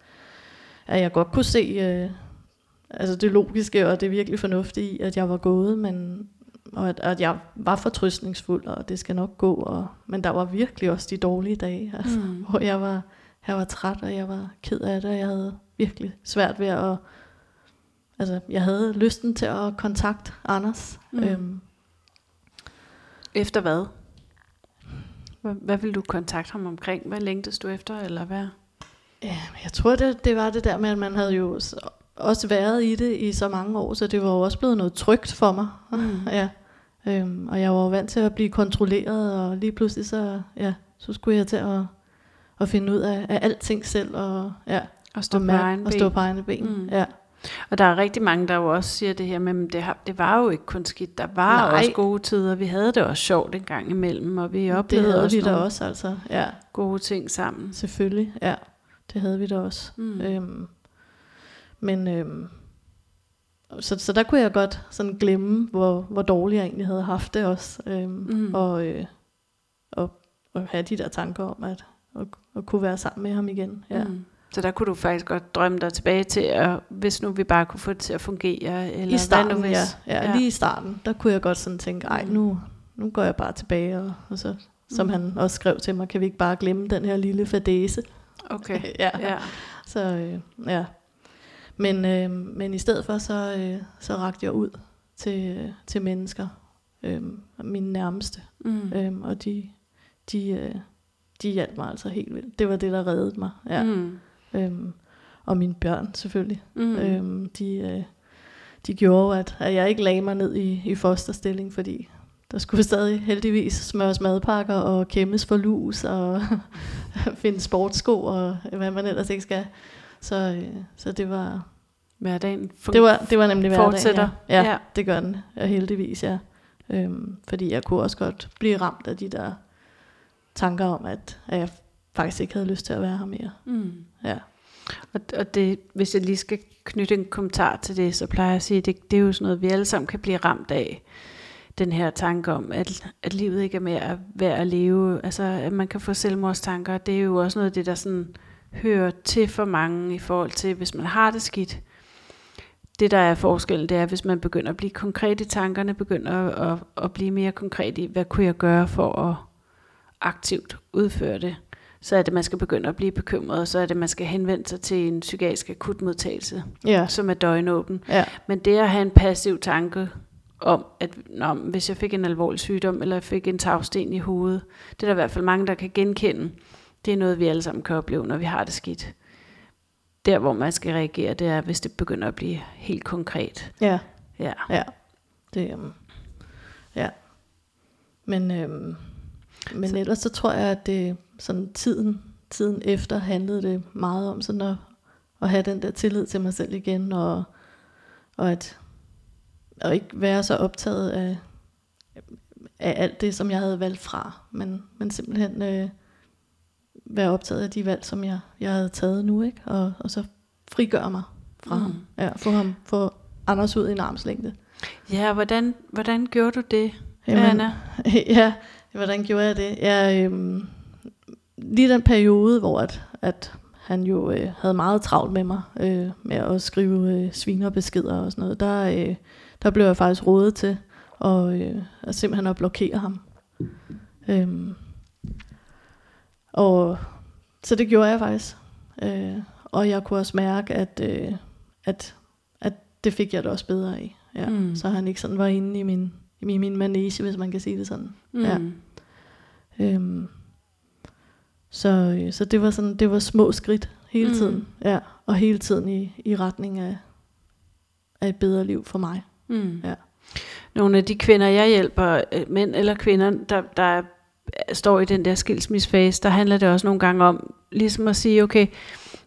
E: at jeg godt kunne se øh, altså det logiske og det virkelig fornuftige i, at jeg var gået, men og at, at jeg var fortrystningsfuld, og det skal nok gå. Og, men der var virkelig også de dårlige dage, altså, mm. hvor jeg var, jeg var træt, og jeg var ked af det, og jeg havde virkelig svært ved at... Altså, jeg havde lysten til at kontakte Anders. Mm. Øhm,
D: Efter hvad? Hvad, hvad vil du kontakte ham omkring? Hvad længtes du efter, eller hvad?
E: Ja, jeg tror, det, det var det der med, at man havde jo også været i det i så mange år, så det var jo også blevet noget trygt for mig. Mm. ja. Øhm, og jeg var vant til at blive kontrolleret, og lige pludselig så, ja, så skulle jeg til at, at finde ud af, af alting selv, og, ja,
D: og stå, og på, egen
E: og stå på egne ben. Mm. Ja.
D: Og der er rigtig mange, der jo også siger det her med, at det, har, det var jo ikke kun skidt. Der var Nej. også gode tider. Vi havde det også sjovt en gang imellem, og vi oplevede
E: det havde
D: også
E: vi da også, altså. Ja.
D: gode ting sammen.
E: Selvfølgelig, ja. Det havde vi da også. Mm. Øhm, men øhm, så, så der kunne jeg godt sådan glemme, hvor, hvor dårligt jeg egentlig havde haft det også. Øhm, mm. og, øh, og, og have de der tanker om, at, at, at kunne være sammen med ham igen. Ja. Mm.
D: Så der kunne du faktisk godt drømme dig tilbage til, at, hvis nu vi bare kunne få det til at fungere? Eller
E: I starten, hvad nu, hvis, ja, ja. Lige i starten, der kunne jeg godt sådan tænke, ej, nu, nu går jeg bare tilbage. Og, og så, som mm. han også skrev til mig, kan vi ikke bare glemme den her lille fadese?
D: Okay,
E: ja. ja. Så øh, ja. Men, øh, men i stedet for, så, øh, så rakte jeg ud til, til mennesker, øh, mine nærmeste. Mm. Øh, og de, de, øh, de hjalp mig altså helt vildt. Det var det, der reddede mig. Ja. Mm. Øhm, og mine børn selvfølgelig. Mm. Øhm, de, øh, de gjorde, at, at jeg ikke lagde mig ned i, i fosterstilling, fordi der skulle stadig heldigvis smøres madpakker og kæmmes for lus og finde sportsko og hvad man ellers ikke skal. Så, øh, så det var...
D: Hverdagen
E: det var, det var nemlig hverdagen,
D: fortsætter.
E: Ja. ja, ja. det gør den ja, heldigvis, ja. Øhm, fordi jeg kunne også godt blive ramt af de der tanker om, at, at jeg faktisk ikke havde lyst til at være her mere. Mm. Ja.
D: Og, og det, hvis jeg lige skal knytte en kommentar til det, så plejer jeg at sige, at det, det er jo sådan noget, vi alle sammen kan blive ramt af. Den her tanke om, at, at livet ikke er mere værd at leve. Altså, at man kan få selvmordstanker. Det er jo også noget af det, der sådan hører til for mange i forhold til, hvis man har det skidt. Det, der er forskellen, det er, hvis man begynder at blive konkret i tankerne, begynder at, at, at blive mere konkret i, hvad kunne jeg gøre for at aktivt udføre det så er det, man skal begynde at blive bekymret, og så er det, man skal henvende sig til en psykiatrisk akutmodtagelse,
E: ja.
D: som er døgnåben.
E: Ja.
D: Men det at have en passiv tanke om, at nå, hvis jeg fik en alvorlig sygdom, eller jeg fik en tagsten i hovedet, det er der i hvert fald mange, der kan genkende. Det er noget, vi alle sammen kan opleve, når vi har det skidt. Der, hvor man skal reagere, det er, hvis det begynder at blive helt konkret.
E: Ja.
D: Ja.
E: Ja. Det, um, ja. Men, øhm, men så. ellers så tror jeg, at det, sådan tiden, tiden efter handlede det meget om sådan at, at have den der tillid til mig selv igen, og, og at og ikke være så optaget af, af alt det, som jeg havde valgt fra, men, men simpelthen øh, være optaget af de valg, som jeg, jeg havde taget nu, ikke? Og, og så frigøre mig fra mm. ham, ja, få ham, få Anders ud i en armslængde.
D: Ja, hvordan, hvordan gjorde du det, Jamen, Anna?
E: ja, hvordan gjorde jeg det? Jeg, øhm, lige den periode, hvor at, at han jo øh, havde meget travlt med mig, øh, med at skrive øh, svinerbeskeder og sådan noget, der, øh, der blev jeg faktisk rådet til at, øh, at simpelthen at blokere ham. Øhm, og så det gjorde jeg faktisk. Øh, og jeg kunne også mærke, at, øh, at, at det fik jeg det også bedre af. Ja. Mm. Så han ikke sådan var inde i min, i min manege, hvis man kan sige det sådan. Mm. Ja. Øhm, så, øh, så det var sådan, det var små skridt hele mm. tiden, ja, og hele tiden i, i retning af, af et bedre liv for mig. Mm. Ja.
D: Nogle af de kvinder, jeg hjælper, øh, mænd eller kvinder, der, der står i den der skilsmissefase, der handler det også nogle gange om, ligesom at sige, okay,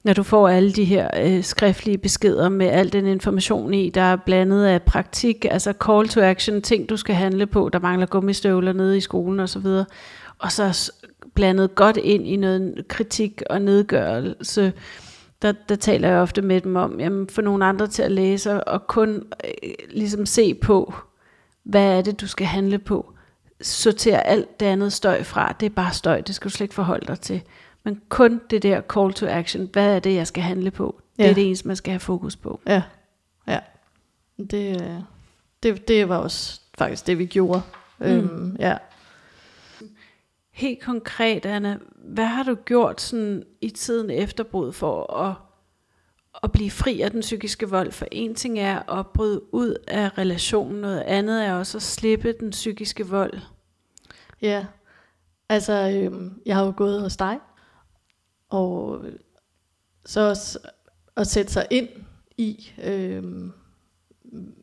D: når du får alle de her øh, skriftlige beskeder med al den information i, der er blandet af praktik, altså call to action, ting du skal handle på, der mangler gummistøvler nede i skolen osv., og så blandet godt ind i noget kritik og nedgørelse. Der, der taler jeg ofte med dem om, jamen få nogle andre til at læse, og kun øh, ligesom se på, hvad er det, du skal handle på. Sortere alt det andet støj fra. Det er bare støj, det skal du slet ikke forholde dig til. Men kun det der call to action, hvad er det, jeg skal handle på? Det er
E: Ja.
D: det eneste, man skal have fokus på.
E: Ja, ja. Det, det, det var også faktisk det, vi gjorde. Mm. Øhm, ja.
D: Helt konkret, Anna, hvad har du gjort sådan i tiden efter brud for at, at blive fri af den psykiske vold? For en ting er at bryde ud af relationen, noget andet er også at slippe den psykiske vold.
E: Ja, altså øhm, jeg har jo gået hos dig, og så også at sætte sig ind i, øhm,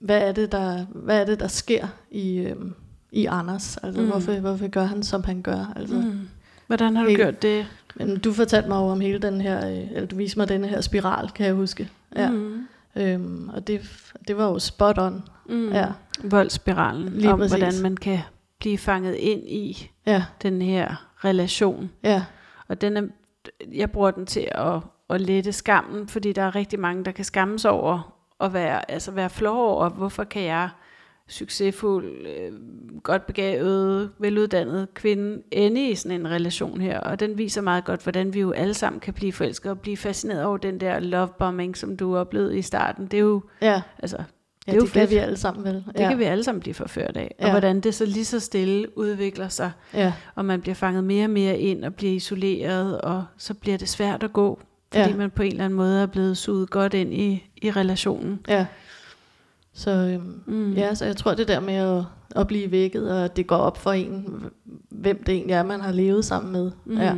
E: hvad, er det, der, hvad er det, der sker i, øhm, i Anders? Altså,
D: Mm.
E: hvorfor, hvorfor gør han, som han gør? Altså, mm.
D: Hvordan har du
E: Helt-
D: gjort det?
E: Men du fortalte mig jo om hele den her, øh, eller du viste mig den her spiral, kan jeg huske. Ja. Mm. Øhm, og det, det var jo spot on.
D: Mm.
E: Ja.
D: Voldsspiralen,
E: Lige
D: om
E: præcis.
D: hvordan man kan blive fanget ind i
E: Ja,
D: den her relation.
E: ja,
D: Og den er, jeg bruger den til at, at lette skammen, fordi der er rigtig mange, der kan skammes over at være, altså være flov over, hvorfor kan jeg succesfuld, øh, godt begavet, veluddannet kvinde ende i sådan en relation her. Og den viser meget godt, hvordan vi jo alle sammen kan blive forelsket og blive fascineret over den der lovebombing, som du oplevede i starten. Det er jo,
E: ja.
D: altså,
E: Ja,
D: Det er jo
E: det kan
D: fedt.
E: vi alle sammen vel.
D: det
E: ja.
D: kan vi alle sammen blive forført af. Og
E: Ja.
D: hvordan det så lige så stille udvikler sig
E: Ja,
D: og man bliver fanget mere og mere ind og bliver isoleret, og så bliver det svært at gå, fordi
E: Ja.
D: man på en eller anden måde er blevet suget godt ind i, i relationen.
E: ja. Så øhm,
D: Mm.
E: Ja, så jeg tror det der med at, at blive vækket, og at det går op for en, hvem det egentlig er, man har levet sammen med.
D: Mm.
E: Ja.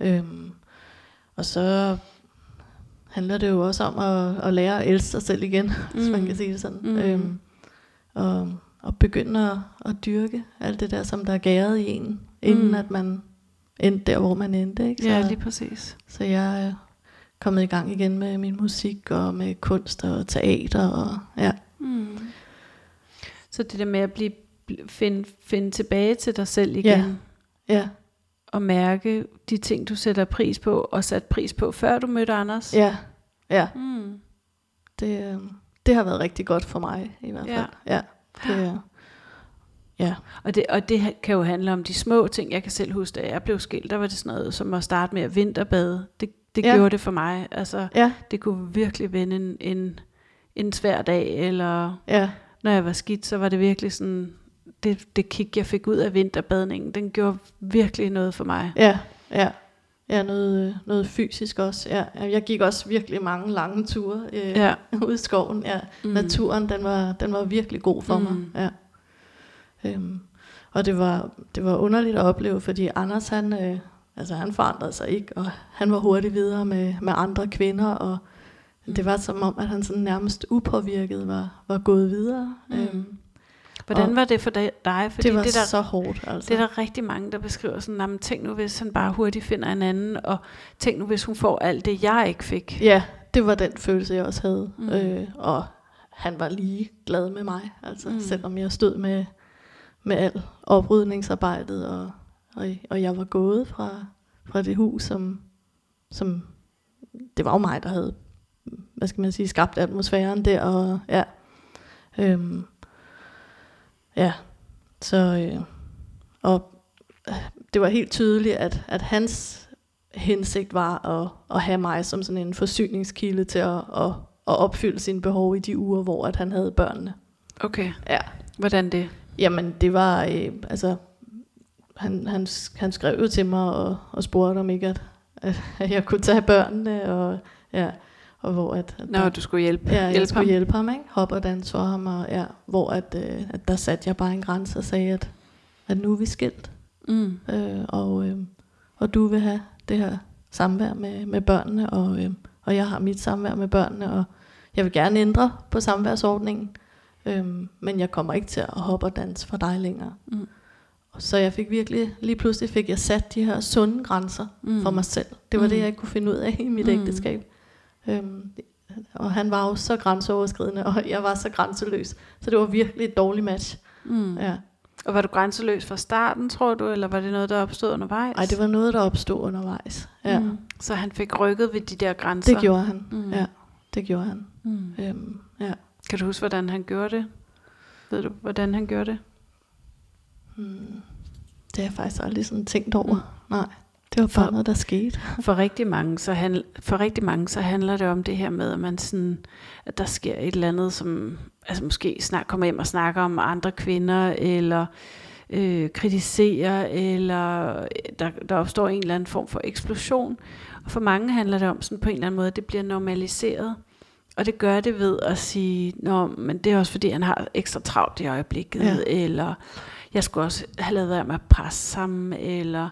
E: Øhm, og så handler det jo også om at, at lære at elske sig selv igen, mm. hvis man
D: Mm.
E: kan sige det sådan.
D: Mm.
E: Øhm, og, og begynde at, at dyrke alt det der, som der er gæret i en, inden
D: Mm.
E: at man endte der, hvor man endte. Ikke? Så,
D: Ja, lige præcis.
E: så jeg er kommet i gang igen med min musik, og med kunst og teater. Og, ja.
D: Mm. Så det der med at blive, bl- finde, finde tilbage til dig selv igen,
E: Ja. ja,
D: og mærke de ting, du sætter pris på, og sat pris på, før du mødte Anders.
E: ja, ja.
D: Mm.
E: Det, øh, det har været rigtig godt for mig i hvert
D: Ja.
E: fald. Ja. Det, øh, ja.
D: Og, det, og det kan jo handle om de små ting. Jeg kan selv huske, da jeg blev skilt, der var det sådan noget som at starte med at vinterbade. Det, det
E: Ja.
D: gjorde det for mig. Altså,
E: Ja,
D: det kunne virkelig vende en, en, en svær dag, eller
E: ja,
D: når jeg var skidt, så var det virkelig sådan, det, det kick, jeg fik ud af vinterbadningen, den gjorde virkelig noget for mig.
E: ja, ja. Ja, noget, noget fysisk også. Ja. Jeg gik også virkelig mange lange ture øh,
D: Ja.
E: ude i skoven. Ja. Mm. Naturen, den var, den var virkelig god for mm. mig. Ja. Øhm, og det var, det var underligt at opleve, fordi Anders, han, øh, altså, han forandrede sig ikke, og han var hurtigt videre med, med andre kvinder, og det var som om, at han sådan nærmest upåvirket var, var gået videre.
D: Mm.
E: Øhm,
D: Hvordan var det for dig? Fordi
E: det var
D: det der,
E: så hårdt, altså.
D: det er der rigtig mange, der beskriver sådan, "Nå, men tænk nu, hvis han bare hurtigt finder en anden, og tænk nu, hvis hun får alt det, jeg ikke fik.
E: Ja, det var den følelse, jeg også havde.
D: Mm.
E: Mm. Øh, og han var lige glad med mig, altså,
D: Mm.
E: mm. selvom jeg stod med, med al oprydningsarbejdet, og, og, og jeg var gået fra, fra det hus, som, som det var jo mig, der havde, hvad skal man sige, skabt atmosfæren der, og ja, øhm, ja, så, øh, og øh, det var helt tydeligt, at, at hans hensigt var at, at have mig som sådan en forsyningskilde til at, at, at opfylde sine behov i de uger, hvor at han havde børnene.
D: Okay,
E: Ja.
D: hvordan det?
E: Jamen, det var, øh, altså, han, han, han skrev jo til mig og, og spurgte om ikke, at, at, at jeg kunne tage børnene, og ja, og hvor at, at
D: Når du skulle hjælpe,
E: ja, jeg
D: hjælpe
E: skulle
D: ham?
E: hjælpe ham, ikke? Hoppe og danse for ham, og ja, hvor at, øh, at der satte jeg bare en grænse og sagde, at, at nu er vi skilt,
D: Mm.
E: øh, og, øh, og du vil have det her samvær med, med børnene, og, øh, og jeg har mit samvær med børnene, og jeg vil gerne ændre på samværsordningen, øh, men jeg kommer ikke til at hoppe og danse for dig længere.
D: Mm.
E: Så jeg fik virkelig, lige pludselig fik jeg sat de her sunde grænser
D: Mm.
E: for mig selv. Det var
D: Mm.
E: det, jeg ikke kunne finde ud af i mit
D: Mm.
E: ægteskab. Øhm, og han var jo så grænseoverskridende, og jeg var så grænseløs. Så det var virkelig et dårligt match.
D: Mm.
E: Ja.
D: Og var du grænseløs fra starten, tror du, eller var det noget, der opstod undervejs?
E: Ej, det var noget, der opstod undervejs. Ja.
D: Mm. Så han fik rykket ved de der grænser?
E: Det gjorde han.
D: Mm.
E: Ja, det gjorde han.
D: Mm.
E: Øhm, ja.
D: Kan du huske, hvordan han gjorde det? Ved du, hvordan han gjorde det?
E: Mm. Det har jeg faktisk aldrig sådan tænkt over. Nej. Det var
D: For-
E: bare noget, der skete.
D: For rigtig mange, så handl, for rigtig mange, så handler det om det her med, at man sådan, at der sker et eller andet, som altså måske snak, kommer hjem og snakker om andre kvinder, eller øh, kritiserer, eller der, der opstår en eller anden form for eksplosion. Og for mange handler det om sådan på en eller anden måde, at det bliver normaliseret. Og det gør det ved at sige, Nå, men det er også fordi, han har ekstra travlt i øjeblikket,
E: Ja.
D: eller jeg skulle også have lavet være med at presse sammen, eller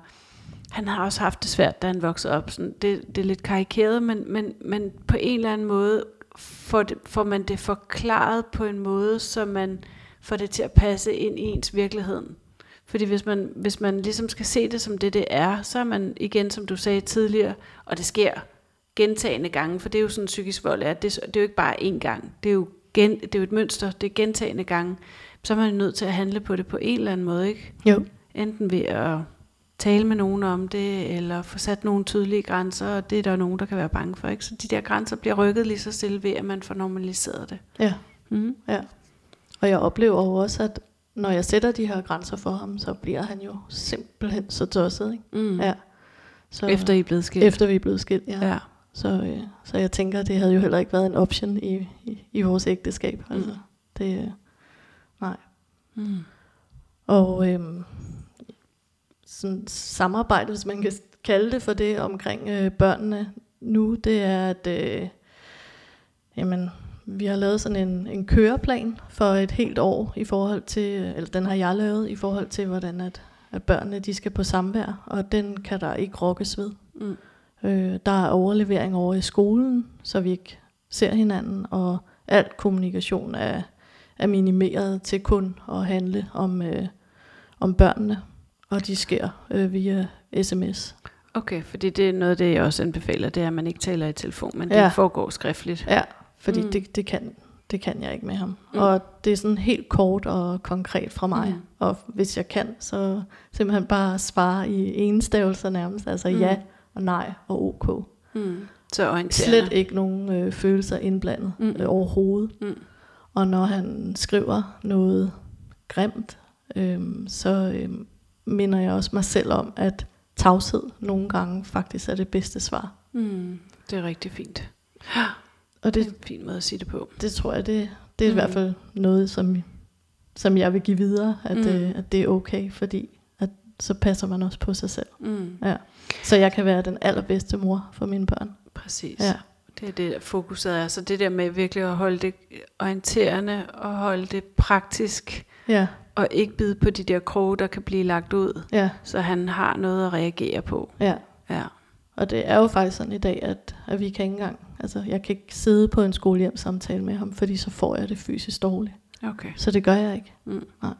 D: han har også haft det svært, da han voksede op. Sådan, det, det er lidt karikeret, men, men, men på en eller anden måde får, det, får man det forklaret på en måde, så man får det til at passe ind i ens virkelighed. Fordi hvis man, hvis man ligesom skal se det som det, det er, så er man igen, som du sagde tidligere, og det sker gentagende gange, for det er jo sådan psykisk vold er. Det, det er jo ikke bare én gang. Det er jo, gen, det er jo et mønster, det er gentagende gange. Så er man nødt til at handle på det på en eller anden måde, ikke?
E: Jo.
D: Enten ved at tale med nogen om det, eller få sat nogle tydelige grænser, og det er der nogen, der kan være bange for. Ikke? Så de der grænser bliver rykket lige så stille ved, at man får normaliseret det.
E: Ja.
D: Mm.
E: Ja. Og jeg oplever jo også, at når jeg sætter de her grænser for ham, så bliver han jo simpelthen så tosset. Ikke?
D: Mm.
E: Ja. Så,
D: Efter I er blevet skilt.
E: efter vi er blevet skilt, ja.
D: Ja.
E: Så, øh, så jeg tænker, det havde jo heller ikke været en option i, i, i vores ægteskab.
D: Mm.
E: Altså, det, øh, nej.
D: Mm.
E: Og øhm, sådan samarbejde, hvis man kan kalde det for det, omkring øh, børnene nu, det er, at øh, jamen, vi har lavet sådan en, en køreplan for et helt år i forhold til, eller den har jeg lavet i forhold til, hvordan at, at børnene de skal på samvær, og den kan der ikke rokkes ved.
D: Mm.
E: Øh, der er overlevering over i skolen, så vi ikke ser hinanden, og al kommunikation er, er minimeret til kun at handle om, øh, om børnene, og de sker øh, via sms.
D: Okay, fordi det er noget af det, jeg også anbefaler, det er, at man ikke taler i telefon, men
E: Ja.
D: det foregår skriftligt.
E: Ja, fordi
D: Mm.
E: det, det, kan, det kan jeg ikke med ham.
D: Mm.
E: Og det er sådan helt kort og konkret fra mig.
D: Mm.
E: Og hvis jeg kan, så simpelthen bare svare i enstavelser nærmest. Altså
D: Mm.
E: ja og nej og ok.
D: Mm. Så orienterende.
E: Slet ikke nogen øh, følelser indblandet
D: mm.
E: øh, overhovedet.
D: Mm.
E: Og når han skriver noget grimt, øh, så øh, minder jeg også mig selv om, at tavshed nogle gange faktisk er det bedste svar.
D: Mm. Det er rigtig fint.
E: Og
D: Det er
E: det,
D: en fin måde at sige det på.
E: det tror jeg, det, det er mm. I hvert fald noget, som, som jeg vil give videre, at,
D: mm.
E: øh, at det er okay, fordi at, så passer man også på sig selv.
D: Mm.
E: Ja. Så jeg kan være den allerbedste mor for mine børn.
D: Præcis.
E: Ja.
D: Det er det, fokuset er. Så det der med virkelig at holde det orienterende og holde det praktisk,
E: Ja,
D: og ikke bide på de der kroge, der kan blive lagt ud,
E: ja,
D: så han har noget at reagere på.
E: ja.
D: Ja.
E: Og det er jo faktisk sådan i dag, at, at vi kan ikke engang, altså jeg kan ikke sidde på en skolehjemsamtale med ham, fordi så får jeg det fysisk dårligt.
D: Okay.
E: Så det gør jeg ikke.
D: Mm.
E: Nej.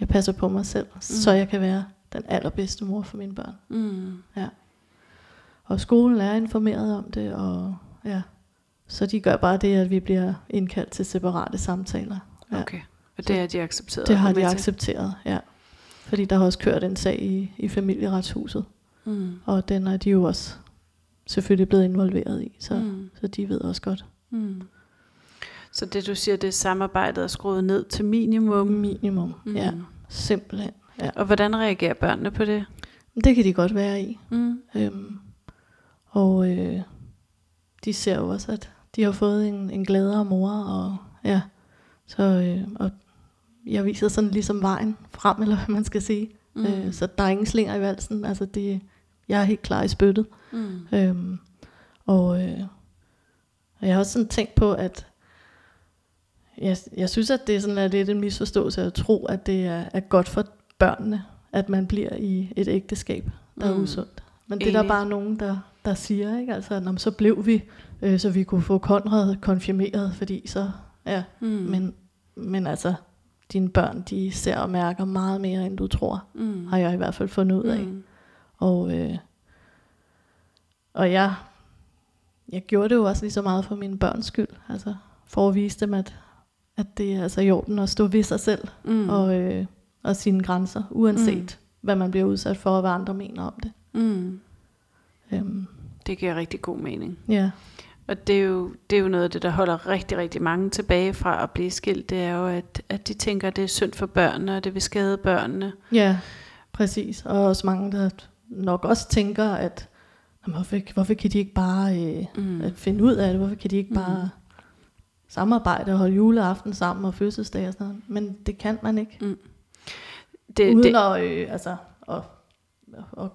E: Jeg passer på mig selv, mm. så jeg kan være den allerbedste mor for mine børn.
D: Mm.
E: Og skolen er informeret om det, og ja, så de gør bare det, at vi bliver indkaldt til separate samtaler. Ja.
D: Okay. Og det har de accepteret?
E: Det har de accepteret, ja. Fordi der har også kørt en sag i, i familieretshuset,
D: Mm.
E: og den er de jo også selvfølgelig blevet involveret i, så, mm. Så de ved også godt.
D: Mm. Så det du siger, det er samarbejdet er skruet ned til minimum?
E: Minimum. Mm. ja, simpelthen. Ja.
D: Og hvordan reagerer børnene på det?
E: Det kan de godt være i.
D: Mm.
E: Øhm, og øh, de ser jo også, at de har fået en, en gladere mor, og ja, så øh, og jeg viser sådan ligesom vejen frem, eller hvad man skal sige. Mm. Øh, så der er ingen slinger i valsen, altså det, jeg er helt klar i spyttet.
D: Mm.
E: Øhm, og, øh, og jeg har også sådan tænkt på, at jeg, jeg synes, at det er sådan er lidt en misforståelse at tro, at det er, er godt for børnene, at man bliver i et ægteskab, der mm. er usundt. Men det er der bare nogen, der, der siger, ikke? Altså, "Nå, men så blev vi, øh, så vi kunne få Konrad konfirmeret, fordi så, ja.
D: Mm.
E: Men, men altså, dine børn, de ser og mærker meget mere, end du tror,
D: mm.
E: har jeg i hvert fald fundet ud af.
D: Mm.
E: Og, øh, og jeg, jeg gjorde det jo også lige så meget for mine børns skyld. Altså for at vise dem, at, at det er altså i orden at stå ved sig selv
D: Mm.
E: og, øh, og sine grænser, uanset mm. hvad man bliver udsat for, og hvad andre mener om det.
D: Mm.
E: Øhm,
D: Det giver rigtig god mening.
E: ja,
D: Og det er, jo, det er jo noget af det, der holder rigtig, rigtig mange tilbage fra at blive skilt. Det er jo, at, at de tænker, at det er synd for børnene, og det vil skade børnene.
E: ja, præcis. Og også mange, der nok også tænker, at jamen, hvorfor, hvorfor kan de ikke bare øh, mm. at finde ud af det? Hvorfor kan de ikke bare samarbejde og holde juleaften sammen og fødselsdag og sådan noget? Men det kan man ikke.
D: Mm. Det,
E: uden
D: det,
E: at, øh, altså, at, at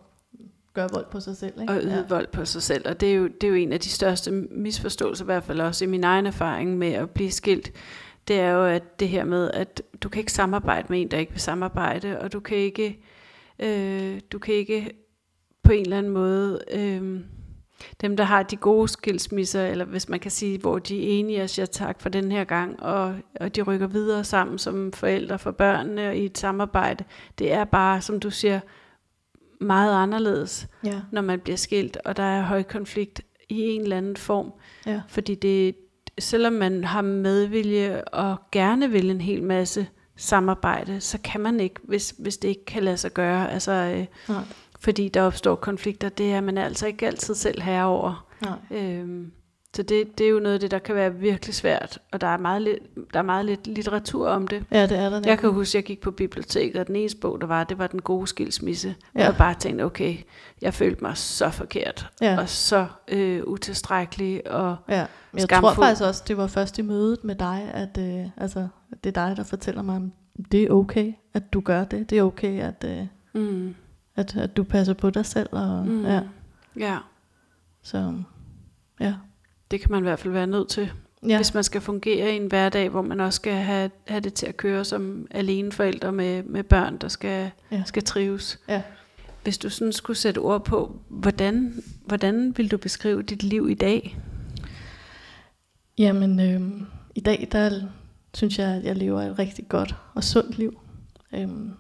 E: gøre vold på sig selv. Ikke?
D: og yde vold på sig selv. Og det er, jo, det er jo en af de største misforståelser, i hvert fald også i min egen erfaring med at blive skilt. Det er jo at det her med, at du kan ikke samarbejde med en, der ikke vil samarbejde, og du kan ikke, øh, du kan ikke på en eller anden måde, øh, dem der har de gode skilsmisser, eller hvis man kan sige, hvor de er enige og siger tak for den her gang, og, og de rykker videre sammen som forældre for børnene og i et samarbejde, det er bare, som du siger, meget anderledes,
E: Ja.
D: når man bliver skilt, og der er høj konflikt i en eller anden form.
E: Ja.
D: Fordi det, selvom man har medvilje og gerne vil en hel masse samarbejde, så kan man ikke, hvis, hvis det ikke kan lade sig gøre. Altså, øh,
E: Nej.
D: fordi der opstår konflikter, det er man altså ikke altid selv herre over.
E: Nej.
D: Øhm, så det, det er jo noget af det, der kan være virkelig svært, og der er meget lidt, der er meget lidt litteratur om det.
E: Ja, det er der.
D: Jeg kan huske, at jeg gik på biblioteket, og den eneste bog, der var, det var Den gode skilsmisse. Ja. Jeg bare tænkte, okay, jeg følte mig så forkert,
E: Ja.
D: og så øh, utilstrækkelig, og
E: Ja, jeg
D: Skamfuld.
E: tror faktisk også, det var først i mødet med dig, at øh, altså, det er dig, der fortæller mig, om det er okay, at du gør det. Det er okay, at, øh,
D: mm,
E: at, at du passer på dig selv. Og,
D: mm,
E: ja,
D: ja,
E: så, ja.
D: Det kan man i hvert fald være nødt til, ja. Hvis man skal fungere i en hverdag, hvor man også skal have, have det til at køre som alene forældre med, med børn, der skal,
E: Ja.
D: skal trives.
E: ja.
D: Hvis du sådan skulle sætte ord på, hvordan, hvordan vil du beskrive dit liv i dag?
E: Jamen, øh, i dag, der synes jeg, at jeg lever et rigtig godt og sundt liv. Øhm,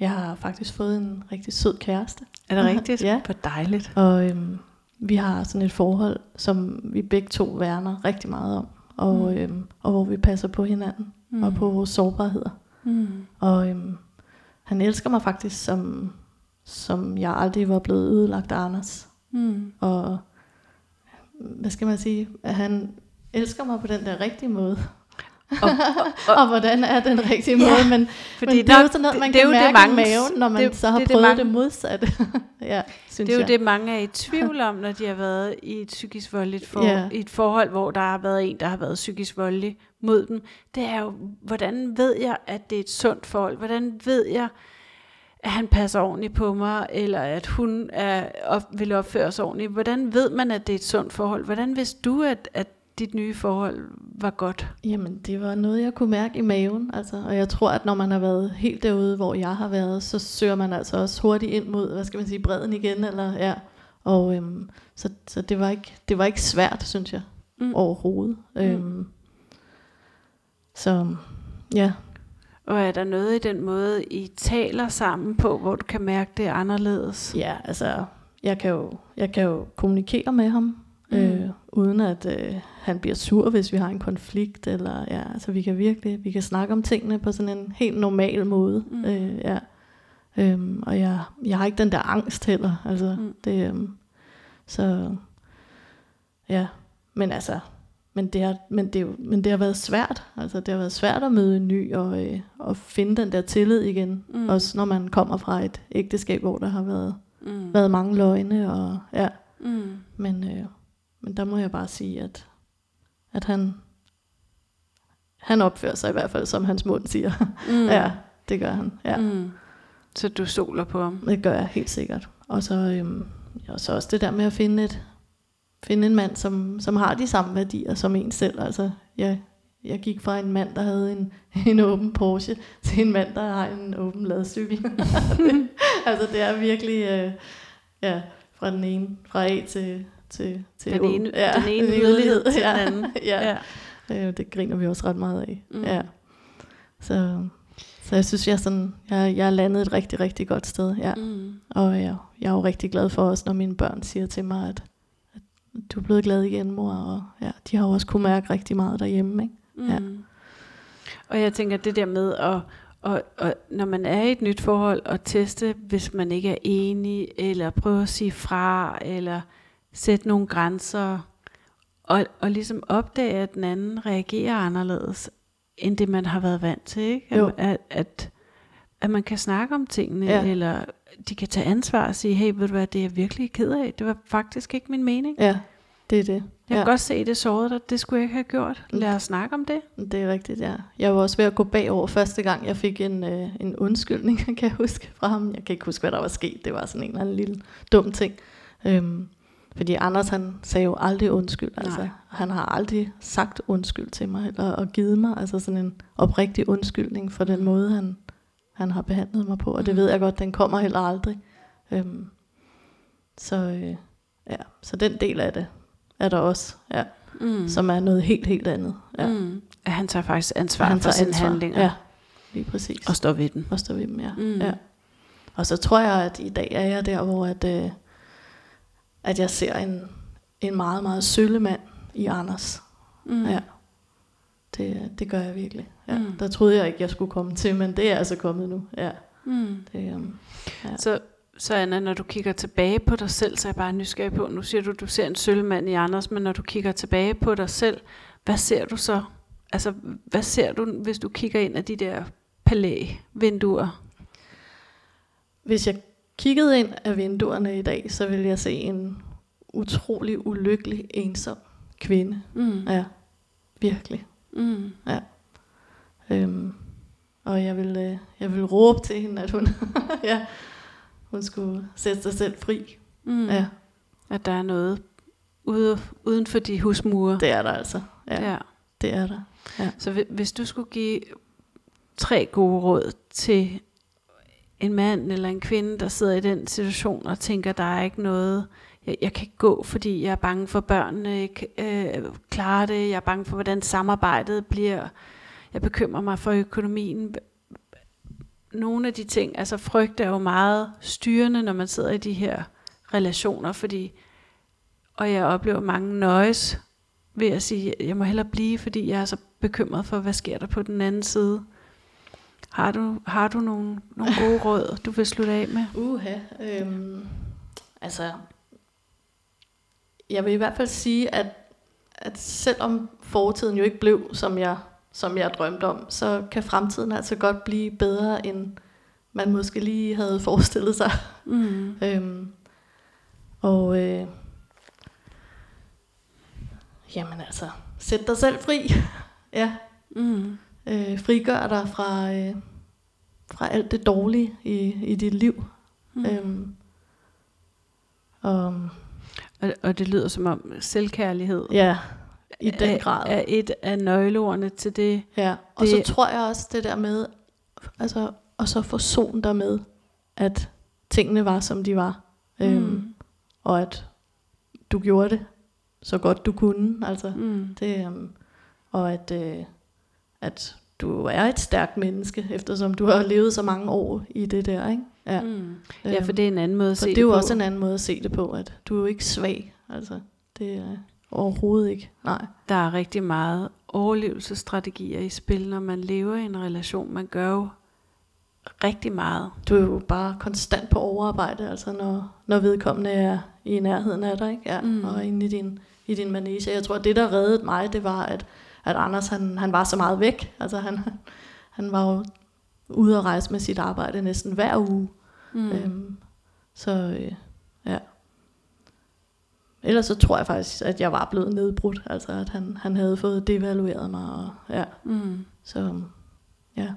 E: jeg har faktisk fået en rigtig sød kæreste.
D: Er det rigtigt?
E: Ja.
D: Hvor dejligt.
E: Og øhm, vi har sådan et forhold, som vi begge to værner rigtig meget om. Og,
D: Mm.
E: øhm, og hvor vi passer på hinanden mm. og på vores sårbarheder.
D: Mm.
E: Og øhm, han elsker mig faktisk, som, som jeg aldrig var blevet ødelagt af Anders.
D: Mm.
E: Og hvad skal man sige? At han elsker mig på den der rigtige måde.
D: Og,
E: Og, og hvordan er den rigtige måde?
D: Ja,
E: men,
D: fordi
E: men det er jo sådan noget,
D: det-
E: man
D: det
E: kan
D: jo det,
E: mærke
D: mange-
E: i maven, når man
D: det-
E: så har
D: det det,
E: prøvet det,
D: mange-
E: modsatte. ja, synes
D: Det er jo
E: jeg.
D: det, mange er i tvivl om, når de har været i et psykisk voldeligt for,
E: Ja.
D: i et forhold, hvor der har været en, der har været psykisk voldelig mod dem. Det er jo, hvordan ved jeg, at det er et sundt forhold? Hvordan ved jeg, at han passer ordentligt på mig, eller at hun er, op, vil opføre sig ordentligt? Hvordan ved man, at det er et sundt forhold? Hvordan vidste du, at, at dit nye forhold var godt?
E: Jamen, det var noget, jeg kunne mærke i maven. Altså. Og jeg tror, at når man har været helt derude, hvor jeg har været, så søger man altså også hurtigt ind mod, hvad skal man sige, bredden igen. Eller, ja. Og øhm, så, så det, var ikke, det var ikke svært, synes jeg,
D: Mm.
E: overhovedet. Mm. Øhm, så ja,
D: Og er der noget i den måde, I taler sammen på, hvor du kan mærke, det er anderledes?
E: ja, altså, jeg kan jo, jeg kan jo kommunikere med ham,
D: Mm.
E: øh, uden at øh, han bliver sur, hvis vi har en konflikt. Eller, ja, altså, vi kan virkelig vi kan snakke om tingene på sådan en helt normal måde.
D: Mm.
E: Øh, ja. øhm, og jeg, jeg har ikke den der angst heller. Altså,
D: Mm.
E: det, øhm, så ja, men altså, men det, har, men, det, men det har været svært. Altså, det har været svært at møde en ny og, øh, og finde den der tillid igen.
D: Mm.
E: Også når man kommer fra et ægteskab, hvor der har været,
D: Mm.
E: været mange løgne. Og, ja.
D: Mm.
E: Men, øh, men der må jeg bare sige, at, at han, han opfører sig i hvert fald, som hans mund siger.
D: Mm.
E: ja, det gør han. Ja, mm.
D: Så du stoler på ham?
E: det gør jeg helt sikkert. Og så, øhm, og så også det der med at finde, et, finde en mand, som, som har de samme værdier som en selv. Altså, jeg, jeg gik fra en mand, der havde en, en åben Porsche, til en mand, der har en åben ladcykel. Det- altså, det er virkelig... Øh, ja, fra den ene, fra A til, til, til
D: Den ene, den ene yderlighed til den anden.
E: ja. ja. Øh, det griner vi også ret meget af.
D: Mm.
E: Ja. Så, så jeg synes, jeg sådan, jeg, jeg er landet et rigtig, rigtig godt sted. Ja.
D: Mm.
E: Og jeg, jeg er jo rigtig glad for også, når mine børn siger til mig, at, at du er blevet glad igen, mor. Og ja, de har jo også kunne mærke rigtig meget derhjemme. Ikke?
D: Mm.
E: Ja.
D: Og jeg tænker det der med at og, og når man er i et nyt forhold, at teste, hvis man ikke er enig, eller prøve at sige fra, eller sætte nogle grænser, og, og ligesom opdage, at den anden reagerer anderledes, end det man har været vant til. Ikke?
E: Jo.
D: At, at, at man kan snakke om tingene,
E: Ja.
D: eller de kan tage ansvar og sige, hey, ved du hvad, det er jeg virkelig ked af. Det var faktisk ikke min mening.
E: Ja, det er det.
D: Jeg
E: ja.
D: kan godt se, det sårede dig. Det skulle jeg ikke have gjort.
E: Mm.
D: Lad os snakke om det.
E: Det er rigtigt, ja. Jeg var også ved at gå bagover første gang, jeg fik en, øh, en undskyldning, kan jeg huske fra ham. Jeg kan ikke huske, hvad der var sket. Det var sådan en eller anden lille dum ting. Øhm, fordi Anders, han sagde jo aldrig undskyld. Altså,
D: Nej.
E: han har aldrig sagt undskyld til mig, eller og givet mig altså sådan en oprigtig undskyldning for den måde, han, han har behandlet mig på. Og det
D: Mm.
E: ved jeg godt, den kommer heller aldrig. Øhm, så, øh, ja, så den del af det er der også, ja,
D: Mm.
E: som er noget helt, helt andet. Ja.
D: Mm. At han tager faktisk ansvar
E: han
D: for sine
E: ansvar.
D: handlinger.
E: Ja, lige præcis.
D: Og står ved den.
E: Og står ved dem, ja.
D: Mm.
E: ja. Og så tror jeg, at i dag er jeg der, hvor at, øh, at jeg ser en, en meget, meget sølle mand i Anders.
D: Mm.
E: Ja. Det, det gør jeg virkelig. Ja.
D: Mm.
E: Der troede jeg ikke, jeg skulle komme til, men det er altså kommet nu. Ja.
D: Mm.
E: Det, um, ja.
D: Så, så Anna, når du kigger tilbage på dig selv, så er jeg bare nysgerrig på, nu siger du, du ser en sølvmand i Anders, men når du kigger tilbage på dig selv, hvad ser du så? Altså, hvad ser du, hvis du kigger ind af de der palæ-vinduer?
E: Hvis jeg kiggede ind af vinduerne i dag, så ville jeg se en utrolig ulykkelig, ensom kvinde.
D: Mm.
E: Ja, virkelig.
D: Mm.
E: Øhm, og jeg vil, øh, jeg vil råbe til hende, at hun, ja, hun skulle sætte sig selv fri.
D: Mm.
E: Ja,
D: At der er noget ude, uden for de husmure.
E: det er der altså. Ja, ja.
D: ja.
E: det er der.
D: Så hvi- hvis du skulle give tre gode råd til en mand eller en kvinde, der sidder i den situation og tænker, der er ikke noget, jeg, jeg kan ikke gå, fordi jeg er bange for, børnene ikke øh, klarer det, jeg er bange for, hvordan samarbejdet bliver, jeg bekymrer mig for økonomien. Nogle af de ting, altså frygt er jo meget styrende, når man sidder i de her relationer, fordi, og jeg oplever mange nøjes ved at sige, jeg må hellere blive, fordi jeg er så bekymret for, hvad sker der på den anden side. Har du, har du nogle, nogle gode råd, du vil slutte af med?
E: Uha. Øhm, altså, jeg vil i hvert fald sige, at, at selvom fortiden jo ikke blev, som jeg, som jeg drømte om, så kan fremtiden altså godt blive bedre, end man måske lige havde forestillet sig.
D: Mm.
E: Øhm, og øh, jamen altså, sæt dig selv fri. ja,
D: Mm.
E: Øh, frigør dig fra, øh, fra alt det dårlige i, i dit liv.
D: Mm.
E: Øhm, og
D: Og, og det lyder som om selvkærlighed
E: ja, i den
D: er,
E: grad.
D: er et af nøgleordene til det.
E: Ja, og
D: Det-
E: så tror jeg også det der med, altså, og så forsone dig med, at tingene var, som de var. Øhm,
D: Mm.
E: og at du gjorde det så godt du kunne. Altså,
D: Mm.
E: det, øhm, og at, øh, at du er et stærkt menneske, eftersom du har levet så mange år i det der. Ikke? Ja.
D: Mm. Ja, for det er en anden måde at se
E: det er jo
D: på.
E: også en anden måde at se det på, at du er jo ikke svag. Altså, det er overhovedet ikke. Nej.
D: Der er rigtig meget overlevelsesstrategier i spil, når man lever i en relation. Man gør jo rigtig meget.
E: Du er jo bare konstant på overarbejde, altså når, når vedkommende er i nærheden af dig, ikke? Ja,
D: mm.
E: og inde i din, i din manege. Jeg tror, det der reddede mig, det var, at, at Anders han, han var så meget væk. Altså han, han var jo ude at rejse med sit arbejde næsten hver uge.
D: Mm.
E: Øhm, så øh, ja. Ellers så tror jeg faktisk, at jeg var blevet nedbrudt. Altså at han, han havde fået devalueret mig. Og, ja,
D: Mm.
E: så ja.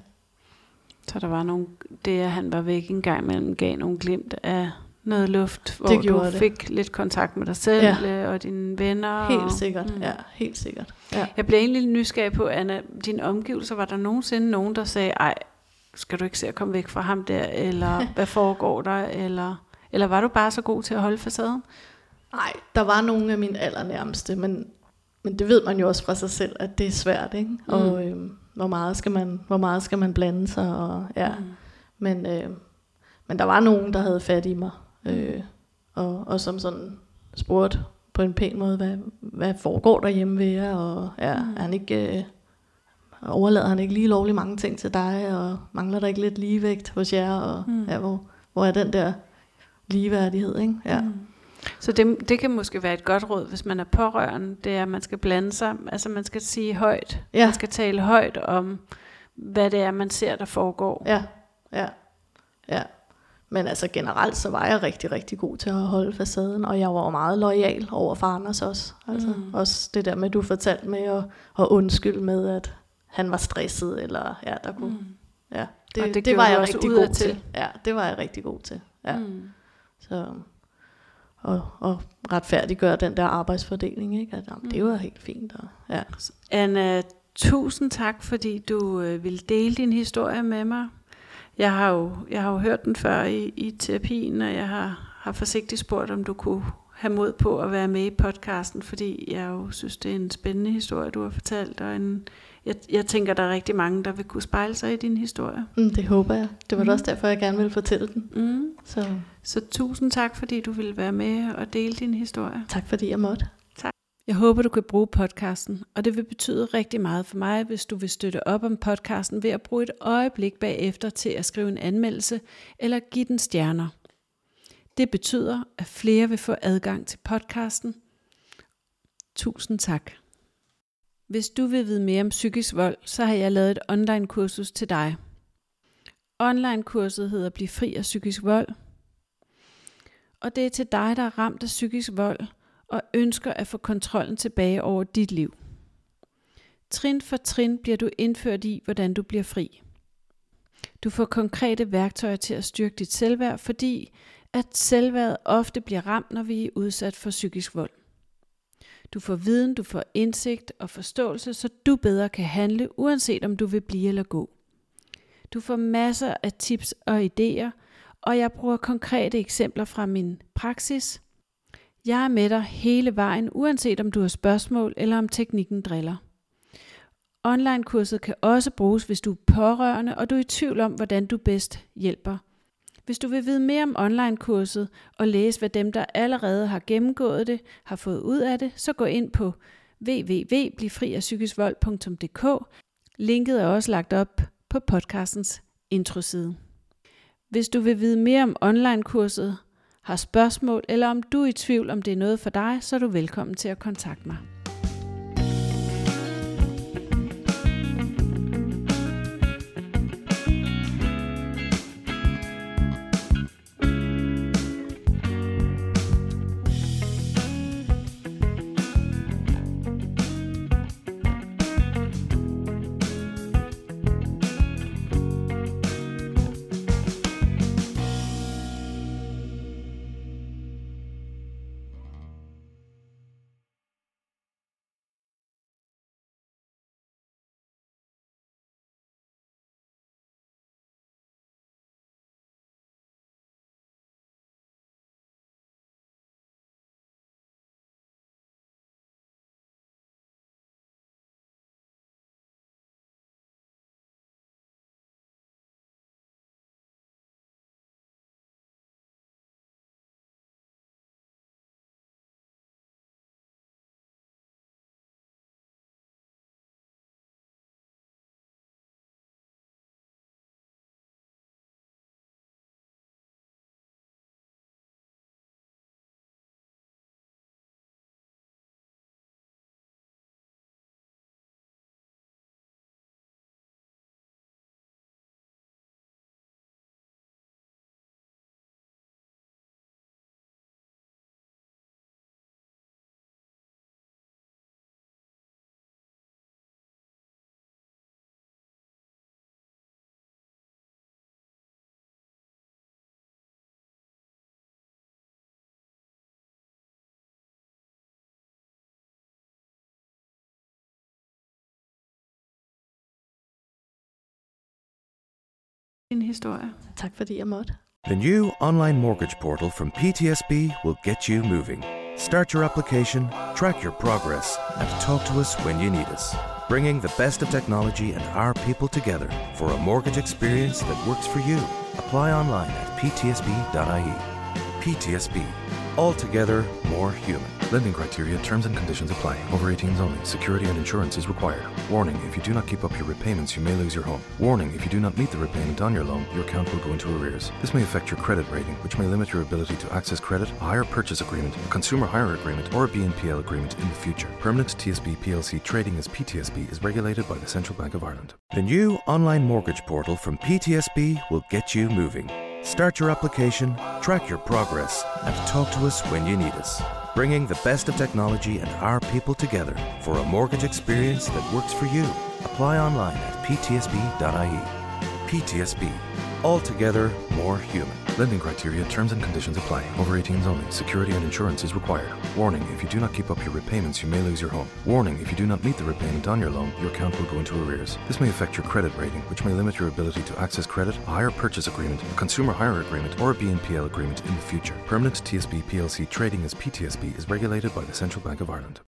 D: Så der var nogle, det at han var væk en gang imellem, gav nogle glimt af noget luft, hvor
E: Det
D: du
E: det.
D: fik lidt kontakt med dig selv ja. og dine venner.
E: Helt
D: og,
E: sikkert.
D: Mm.
E: Ja, helt sikkert. Ja.
D: Jeg bliver egentlig nysgerrig på, Anna, dine omgivelser, var der nogensinde nogen, der sagde, ej, skal du ikke se at komme væk fra ham der, eller hvad foregår der, eller, eller var du bare så god til at holde facaden?
E: Nej, der var nogle af mine allernærmeste, men, men det ved man jo også fra sig selv, at det er svært, ikke? Mm. Og øhm, hvor, meget skal man, hvor meget skal man blande sig, og ja. Mm. Men, øh, men der var nogen, der havde fat i mig, øh, og, og som sådan spurgte på en pæn måde, hvad, hvad foregår der hjemme ved jer, og ja, mm. er han ikke... Øh, overlader han ikke lige lovlig mange ting til dig, og mangler der ikke lidt ligevægt hos jer, og
D: Mm.
E: mm. ja, hvor, hvor er den der ligeværdighed, ikke? Ja.
D: Mm. Så det, det kan måske være et godt råd, hvis man er pårørende, det er, at man skal blande sig, altså man skal sige højt,
E: Ja.
D: man skal tale højt om, hvad det er, man ser, der foregår.
E: Ja, ja, ja. Men altså generelt, så var jeg rigtig, rigtig god til at holde facaden, og jeg var meget lojal over for Anders også. Altså mm. også det der med, du fortalte med at, at undskylde med, at han var stresset, eller ja, der kunne... Mm. Ja, det, det,
D: det
E: det var jeg rigtig god
D: udadtil.
E: til. Ja, det var jeg rigtig god til. Ja.
D: Mm.
E: Så, og, og retfærdiggøre den der arbejdsfordeling, ikke? At, jamen, det var helt fint. Og, ja.
D: Anna, tusind tak, fordi du øh, ville dele din historie med mig. Jeg har jo, jeg har jo hørt den før i, i terapien, og jeg har, har forsigtigt spurgt, om du kunne have mod på at være med i podcasten, fordi jeg jo synes, det er en spændende historie, du har fortalt, og en, jeg, jeg tænker, der er rigtig mange, der vil kunne spejle sig i din historie.
E: Mm, det håber jeg. Det var Mm. også derfor, jeg gerne ville fortælle den.
D: Mm.
E: Så
D: Så tusind tak, fordi du ville være med og dele din historie.
E: tak fordi jeg måtte.
D: Jeg håber, du kan bruge podcasten, og det vil betyde rigtig meget for mig, hvis du vil støtte op om podcasten ved at bruge et øjeblik bagefter til at skrive en anmeldelse eller give den stjerner. Det betyder, at flere vil få adgang til podcasten. Tusind tak. Hvis du vil vide mere om psykisk vold, så har jeg lavet et online kursus til dig. Online kurset hedder Bliv fri af psykisk vold. Og det er til dig, der er ramt af psykisk vold, og ønsker at få kontrollen tilbage over dit liv. Trin for trin bliver du indført i, hvordan du bliver fri. Du får konkrete værktøjer til at styrke dit selvværd, fordi at selvværdet ofte bliver ramt, når vi er udsat for psykisk vold. Du får viden, du får indsigt og forståelse, så du bedre kan handle, uanset om du vil blive eller gå. Du får masser af tips og idéer, og jeg bruger konkrete eksempler fra min praksis, jeg er med dig hele vejen, uanset om du har spørgsmål eller om teknikken driller. Online-kurset kan også bruges, hvis du er pårørende, og du er i tvivl om, hvordan du bedst hjælper. Hvis du vil vide mere om online-kurset og læse, hvad dem, der allerede har gennemgået det, har fået ud af det, så gå ind på www.blivfriafpsykisvold.dk. Linket er også lagt op på podcastens introside. Hvis du vil vide mere om online-kurset, har spørgsmål, eller om du er i tvivl om det er noget for dig, så er du velkommen til at kontakte mig. Din historie.
E: Tak fordi jeg måtte.
F: The new online mortgage portal from PTSB will get you moving. Start your application, track your progress, and talk to us when you need us. Bringing the best of technology and our people together for a mortgage experience that works for you. Apply online at ptsb.ie. PTSB. Altogether more human.
G: Lending criteria, terms and conditions apply. Over 18s only. Security and insurance is required. Warning, if you do not keep up your repayments, you may lose your home. Warning, if you do not meet the repayment on your loan, your account will go into arrears. This may affect your credit rating, which may limit your ability to access credit, a hire purchase agreement, a consumer hire agreement, or a BNPL agreement in the future. Permanent TSB PLC trading as PTSB is regulated by the Central Bank of Ireland.
F: The new online mortgage portal from PTSB will get you moving. Start your application, track your progress, and talk to us when you need us. Bringing the best of technology and our people together for a mortgage experience that works for you. Apply online at ptsb.ie. PTSB. Altogether more human.
G: Lending criteria, terms and conditions apply. Over 18s only. Security and insurance is required. Warning, if you do not keep up your repayments, you may lose your home. Warning, if you do not meet the repayment on your loan, your account will go into arrears. This may affect your credit rating, which may limit your ability to access credit, a hire purchase agreement, a consumer hire agreement, or a BNPL agreement in the future. Permanent TSB PLC trading as PTSB is regulated by the Central Bank of Ireland.